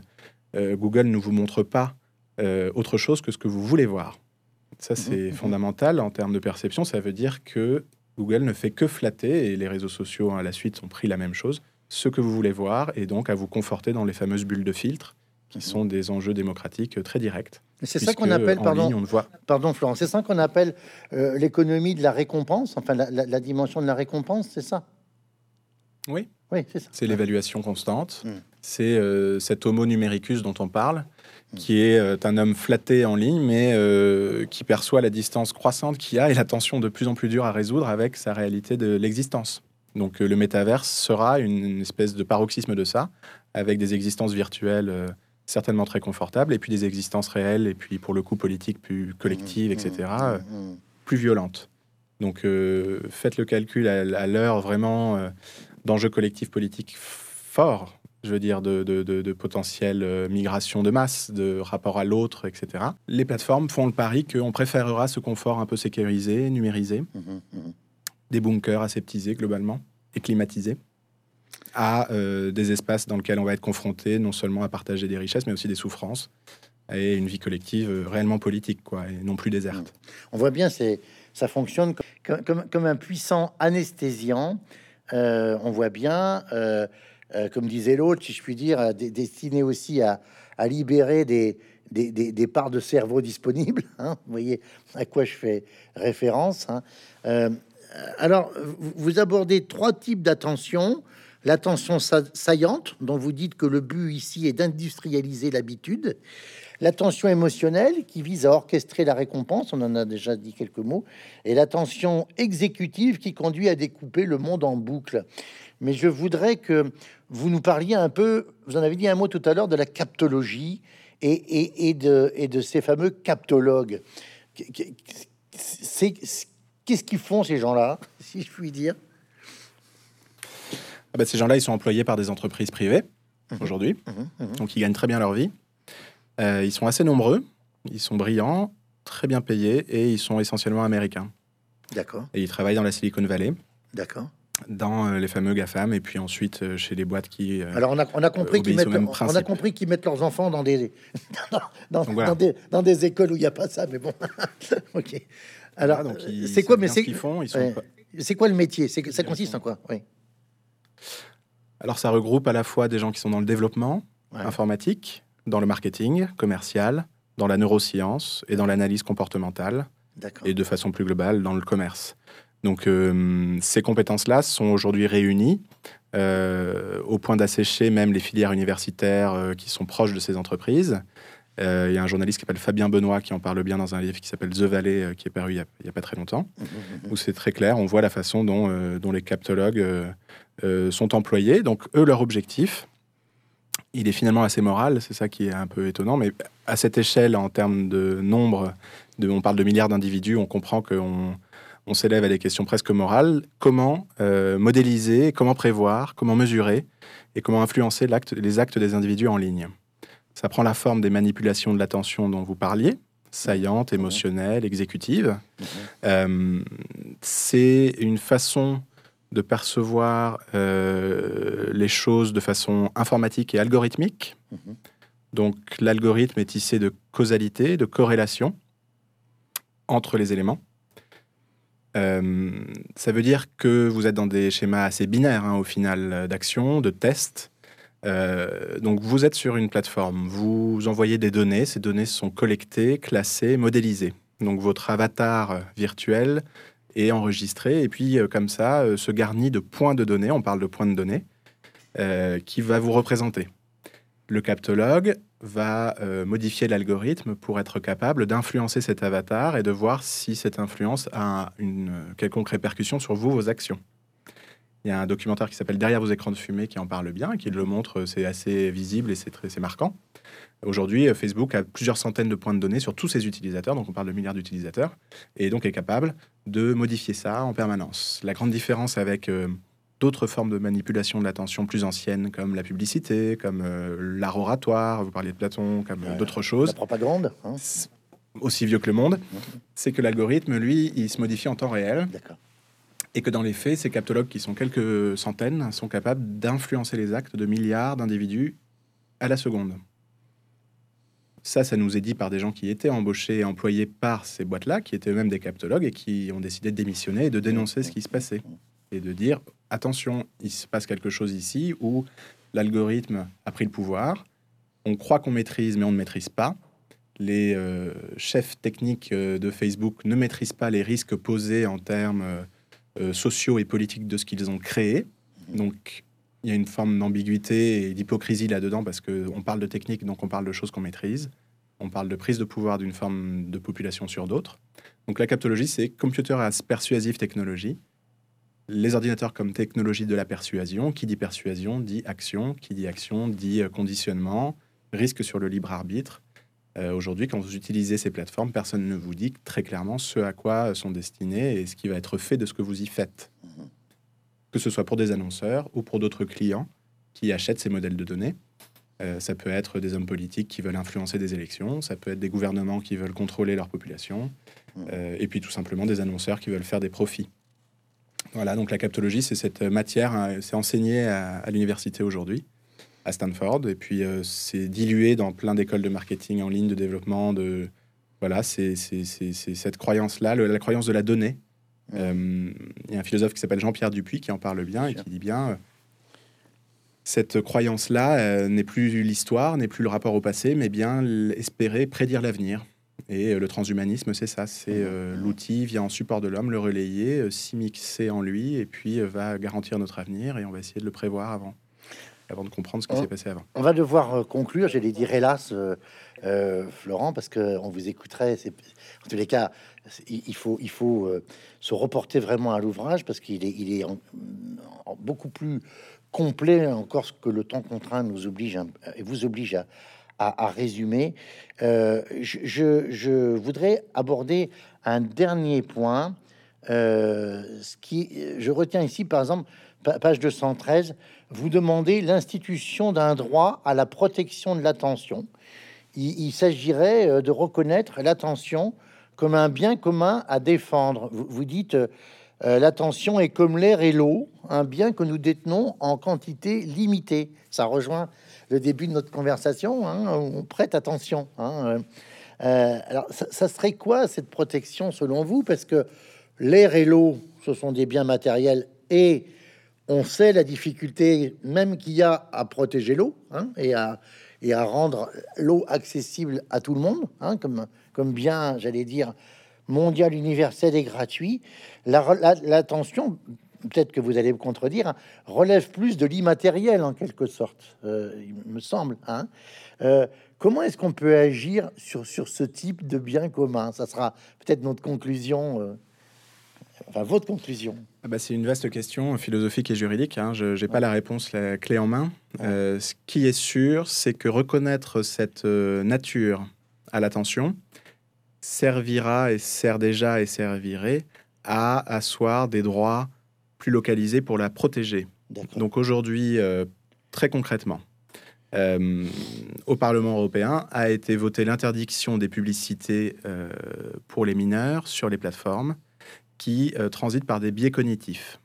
euh, Google ne vous montre pas euh, autre chose que ce que vous voulez voir. Ça, c'est Mhm. fondamental en termes de perception. Ça veut dire que Google ne fait que flatter, et les réseaux sociaux hein, à la suite ont pris la même chose, ce que vous voulez voir, et donc à vous conforter dans les fameuses bulles de filtre, qui Mhm. sont des enjeux démocratiques très directs. C'est ça qu'on appelle, pardon, ligne, on ne voit. pardon Florent, c'est ça qu'on appelle l'économie de la récompense, enfin la, la- la dimension de la récompense, c'est ça? Oui. Oui, c'est ça. C'est l'évaluation constante. Mm. C'est euh, cet homo numericus dont on parle, Mm. qui est euh, un homme flatté en ligne, mais euh, qui perçoit la distance croissante qu'il y a et la tension de plus en plus dure à résoudre avec sa réalité de l'existence. Donc euh, le métaverse sera une, une espèce de paroxysme de ça, avec des existences virtuelles euh, certainement très confortables, et puis des existences réelles, et puis pour le coup politiques plus collectives, etc., euh, Mmh. plus violentes. Donc euh, faites le calcul à, à l'heure vraiment euh, d'enjeux collectifs politiques forts, je veux dire de, de, de, de potentielle euh, migration de masse, de rapport à l'autre, etc. Les plateformes font le pari qu'on préférera ce confort un peu sécurisé, numérisé, Mmh, mmh. des bunkers aseptisés globalement et climatisés, à euh, des espaces dans lesquels on va être confronté non seulement à partager des richesses, mais aussi des souffrances et une vie collective euh, réellement politique, quoi, et non plus déserte. On voit bien, c'est ça fonctionne comme, comme, comme un puissant anesthésiant. Euh, on voit bien, euh, euh, comme disait l'autre, si je puis dire, destiné aussi à, libérer des, parts de cerveau disponibles. hein. Vous voyez à quoi je fais référence. hein. Alors, vous abordez trois types d'attention. L'attention sa- saillante, dont vous dites que le but ici est d'industrialiser l'habitude. L'attention émotionnelle, qui vise à orchestrer la récompense, on en a déjà dit quelques mots. Et l'attention exécutive, qui conduit à découper le monde en boucle. Mais je voudrais que vous nous parliez un peu, vous en avez dit un mot tout à l'heure, de la captologie et, de, et de ces fameux captologues. Qu'est-ce qu'ils font ces gens-là, si je puis dire? Ah bah, ces gens-là, ils sont employés par des entreprises privées Mhm. aujourd'hui, Mhm, mhm. donc ils gagnent très bien leur vie. Euh, ils sont assez nombreux, ils sont brillants, très bien payés et ils sont essentiellement américains. D'accord, Et ils travaillent dans la Silicon Valley, d'accord. dans euh, les fameux GAFAM et puis ensuite euh, chez des boîtes qui. Alors on a, on a compris qu'ils mettent, on a compris qu'ils mettent leurs enfants dans des dans, dans- Donc voilà. dans des, dans des écoles où il n'y a pas ça, mais bon, ok. Alors c'est quoi, mais c'est ce qu'ils font. Ils sont ouais. pas- c'est quoi le métier? C'est ça consiste en quoi? Oui. Alors ça regroupe à la fois des gens qui sont dans le développement Ouais. informatique, dans le marketing commercial, dans la neuroscience et dans l'analyse comportementale. Et de façon plus globale dans le commerce. Donc euh, ces compétences-là sont aujourd'hui réunies euh, au point d'assécher même les filières universitaires euh, qui sont proches de ces entreprises il y a un journaliste qui s'appelle Fabien Benoît qui en parle bien dans un livre qui s'appelle The Valley, qui est paru il n'y a, pas très longtemps, mmh, mmh, mmh. où c'est très clair, on voit la façon dont, dont les captologues sont employés. Donc, eux, leur objectif, il est finalement assez moral, c'est ça qui est un peu étonnant, mais à cette échelle, en termes de nombre, de, on parle de milliards d'individus, on comprend qu'on on s'élève à des questions presque morales. Comment euh, modéliser, comment prévoir, comment mesurer et comment influencer les actes des individus en ligne? Ça prend la forme des manipulations de l'attention dont vous parliez, saillantes, émotionnelles, exécutives. Euh, c'est une façon de percevoir euh, les choses de façon informatique et algorithmique. Mhm. Donc l'algorithme est tissé de causalité, de corrélation entre les éléments. Euh, ça veut dire que vous êtes dans des schémas assez binaires hein, au final d'action, de tests. Euh, donc vous êtes sur une plateforme, vous envoyez des données, ces données sont collectées, classées, modélisées. Donc votre avatar virtuel et enregistré, et puis euh, comme ça euh, se garnit de points de données, on parle de points de données, euh, qui va vous représenter. Le captologue va modifier l'algorithme pour être capable d'influencer cet avatar et de voir si cette influence a une quelconque répercussion sur vous, vos actions. Il y a un documentaire qui s'appelle Derrière vos écrans de fumée qui en parle bien, qui le montre, c'est assez visible et c'est marquant. Aujourd'hui, Facebook a plusieurs centaines de points de données sur tous ses utilisateurs, donc on parle de milliards d'utilisateurs, et donc est capable de modifier ça en permanence. La grande différence avec euh, d'autres formes de manipulation de l'attention plus anciennes, comme la publicité, comme euh, l'art oratoire, vous parliez de Platon, comme euh, d'autres choses. La propagande. Hein. Aussi vieux que le monde, c'est que l'algorithme, lui, il se modifie en temps réel. Et que dans les faits, ces captologues, qui sont quelques centaines, sont capables d'influencer les actes de milliards d'individus à la seconde. Ça, ça nous est dit par des gens qui étaient embauchés et employés par ces boîtes-là, qui étaient eux-mêmes des captologues et qui ont décidé de démissionner et de dénoncer ce qui se passait. Et de dire, attention, il se passe quelque chose ici où l'algorithme a pris le pouvoir, on croit qu'on maîtrise, mais on ne maîtrise pas. Les euh, chefs techniques euh, de Facebook ne maîtrisent pas les risques posés en termes euh, sociaux et politiques de ce qu'ils ont créé. Donc, il y a une forme d'ambiguïté et d'hypocrisie là-dedans parce qu'on parle de technique, donc on parle de choses qu'on maîtrise. On parle de prise de pouvoir d'une forme de population sur d'autres. Donc la captologie, c'est computer as persuasive technology. Les ordinateurs comme technologie de la persuasion. Qui dit persuasion dit action. Qui dit action dit euh, conditionnement, risque sur le libre arbitre. Euh, aujourd'hui, quand vous utilisez ces plateformes, personne ne vous dit très clairement ce à quoi sont destinées et ce qui va être fait de ce que vous y faites que ce soit pour des annonceurs ou pour d'autres clients qui achètent ces modèles de données. Euh, ça peut être des hommes politiques qui veulent influencer des élections, ça peut être des gouvernements qui veulent contrôler leur population, mmh. euh, et puis tout simplement des annonceurs qui veulent faire des profits. Voilà, donc la captologie, c'est cette matière, hein, c'est enseigné à, l'université aujourd'hui, à Stanford, et puis euh, c'est dilué dans plein d'écoles de marketing en ligne, de développement, de... Voilà, c'est cette croyance-là, la croyance de la donnée, euh, il y a un philosophe qui s'appelle Jean-Pierre Dupuis qui en parle bien et qui dit bien euh, cette croyance-là euh, n'est plus l'histoire, n'est plus le rapport au passé, mais bien espérer prédire l'avenir. Et le transhumanisme, c'est ça, c'est l'outil vient en support de l'homme, le relayer, s'y en lui, et puis va garantir notre avenir, et on va essayer de le prévoir avant, avant de comprendre ce qui s'est passé avant. On va devoir conclure, j'allais dire hélas, Florent, parce qu'on vous écouterait, en tous les cas, il faut, il faut euh, se reporter vraiment à l'ouvrage parce qu'il est, il est beaucoup plus complet encore que le temps contraint nous oblige et vous oblige à, à, résumer. Euh, je, je, voudrais aborder un dernier point. Euh, ce qui, je retiens ici, par exemple, page 213, vous demandez l'institution d'un droit à la protection de l'attention. Il, s'agirait de reconnaître l'attention comme un bien commun à défendre. Vous, dites euh, euh, l'attention est comme l'air et l'eau, un bien que nous détenons en quantité limitée. Ça rejoint le début de notre conversation. Hein, on prête attention. Hein, euh, alors, ça, serait quoi cette protection selon vous? Parce que l'air et l'eau, ce sont des biens matériels et on sait la difficulté même qu'il y a à protéger l'eau hein, et à rendre l'eau accessible à tout le monde, hein, comme, bien, j'allais dire, mondial, universel et gratuit. L'attention, peut-être que vous allez me contredire, relève plus de l'immatériel en quelque sorte, euh, il me semble. Hein. Euh, comment est-ce qu'on peut agir sur, sur ce type de bien commun? Ça sera peut-être notre conclusion, euh, enfin votre conclusion. Ah bah, c'est une vaste question philosophique et juridique. Hein. Je n'ai pas la réponse, la clé en main. ce qui est sûr, c'est que reconnaître cette nature à l'attention servira et sert déjà et servirait à asseoir des droits plus localisés pour la protéger. Donc aujourd'hui, euh, très concrètement, euh, au Parlement européen a été votée l'interdiction des publicités euh, pour les mineurs sur les plateformes qui transitent par des biais cognitifs.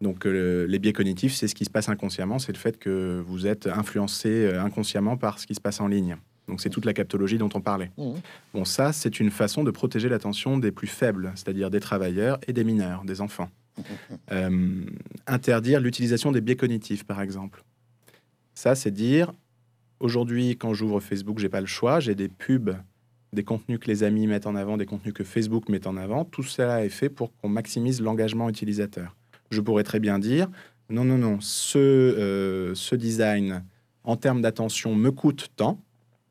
Donc les biais cognitifs, c'est ce qui se passe inconsciemment, c'est le fait que vous êtes influencé inconsciemment par ce qui se passe en ligne. Donc c'est toute la captologie dont on parlait. Mmh. Bon, ça, c'est une façon de protéger l'attention des plus faibles, c'est-à-dire des travailleurs et des mineurs, des enfants. Mmh. Euh, interdire l'utilisation des biais cognitifs, par exemple. Ça, c'est dire, aujourd'hui, quand j'ouvre Facebook, j'ai pas le choix, j'ai des pubs, des contenus que les amis mettent en avant, des contenus que Facebook met en avant. Tout cela est fait pour qu'on maximise l'engagement utilisateur. Je pourrais très bien dire, non, non, non, ce, euh, ce design en termes d'attention me coûte tant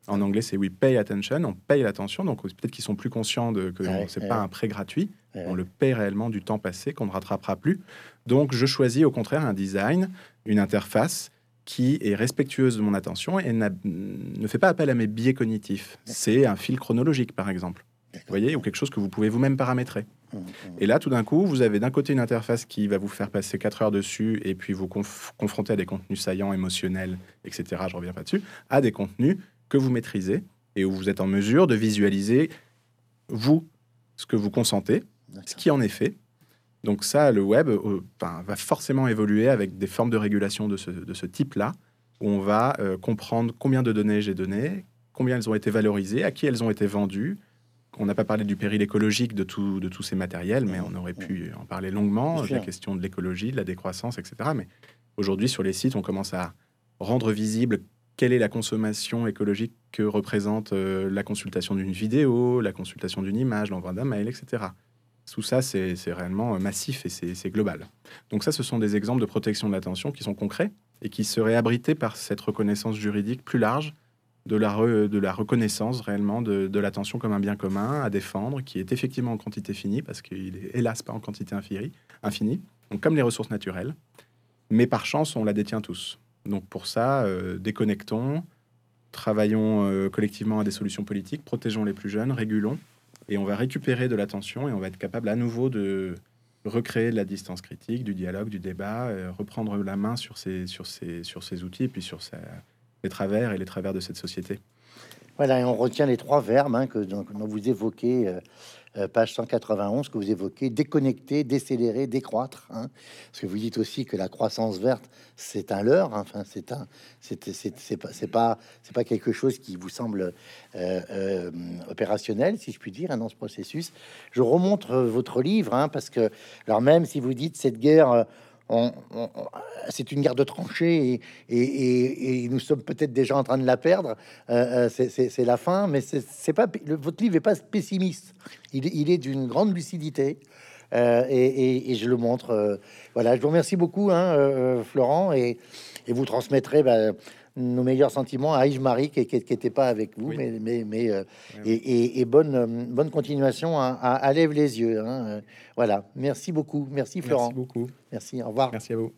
en anglais, c'est we pay attention, on paye l'attention. Donc peut-être qu'ils sont plus conscients de que c'est pas un prêt gratuit. On le paye réellement du temps passé qu'on ne rattrapera plus. Donc je choisis au contraire un design, une interface qui est respectueuse de mon attention et ne fait pas appel à mes biais cognitifs. C'est un fil chronologique, par exemple. Vous voyez, ou quelque chose que vous pouvez vous-même paramétrer. Mmh, mmh. Et là, tout d'un coup, vous avez d'un côté une interface qui va vous faire passer 4 heures dessus et puis vous confronter à des contenus saillants, émotionnels, etc. Je reviens pas dessus, à des contenus que vous maîtrisez et où vous êtes en mesure de visualiser, vous, ce que vous consentez, ce qui en est fait. Donc ça, le web euh, va forcément évoluer avec des formes de régulation de ce, type-là, où on va euh, comprendre combien de données j'ai données, combien elles ont été valorisées, à qui elles ont été vendues. On n'a pas parlé du péril écologique de, tout, de tous ces matériels, mais on aurait pu en parler longuement, la question de l'écologie, de la décroissance, etc. Mais aujourd'hui, sur les sites, on commence à rendre visible quelle est la consommation écologique que représente euh, la consultation d'une vidéo, la consultation d'une image, l'envoi d'un mail, etc. Tout ça, c'est réellement euh, massif et c'est global. Donc ça, ce sont des exemples de protection de l'attention qui sont concrets et qui seraient abrités par cette reconnaissance juridique plus large de la, reconnaissance réellement de, de l'attention comme un bien commun à défendre, qui est effectivement en quantité finie, parce qu'il est hélas pas en quantité infinie, infinie, donc comme les ressources naturelles, mais par chance, on la détient tous. Donc pour ça, euh, déconnectons, travaillons euh, collectivement à des solutions politiques, protégeons les plus jeunes, régulons, et on va récupérer de l'attention et on va être capable à nouveau de recréer de la distance critique, du dialogue, du débat, euh, reprendre la main sur ces, sur, sur outils et puis sur les travers et les travers de cette société. Voilà, et on retient les trois verbes hein, que dont, vous évoquez euh, page 191 que vous évoquez, déconnecter, décélérer, décroître. Hein, parce que vous dites aussi que la croissance verte, c'est un leurre. Hein, enfin, c'est un, c'est pas, c'est pas, c'est pas quelque chose qui vous semble euh, euh, opérationnel, si je puis dire, hein, dans ce processus. Je remontre votre livre, parce que, alors même si vous dites cette guerre c'est une guerre de tranchées et, nous sommes peut-être déjà en train de la perdre. Euh, euh, c'est la fin, mais c'est pas votre livre n'est pas pessimiste. Il, est d'une grande lucidité. Euh, et, je le montre. voilà, je vous remercie beaucoup, hein, Florent, et, vous transmettrez bah, nos meilleurs sentiments à Yves Marie qui n'était pas avec vous, mais, mais, mais et, bonne, bonne continuation à, à, Lève les yeux. Hein. Voilà, merci beaucoup. Merci Florent. Merci beaucoup. Merci, au revoir. Merci à vous.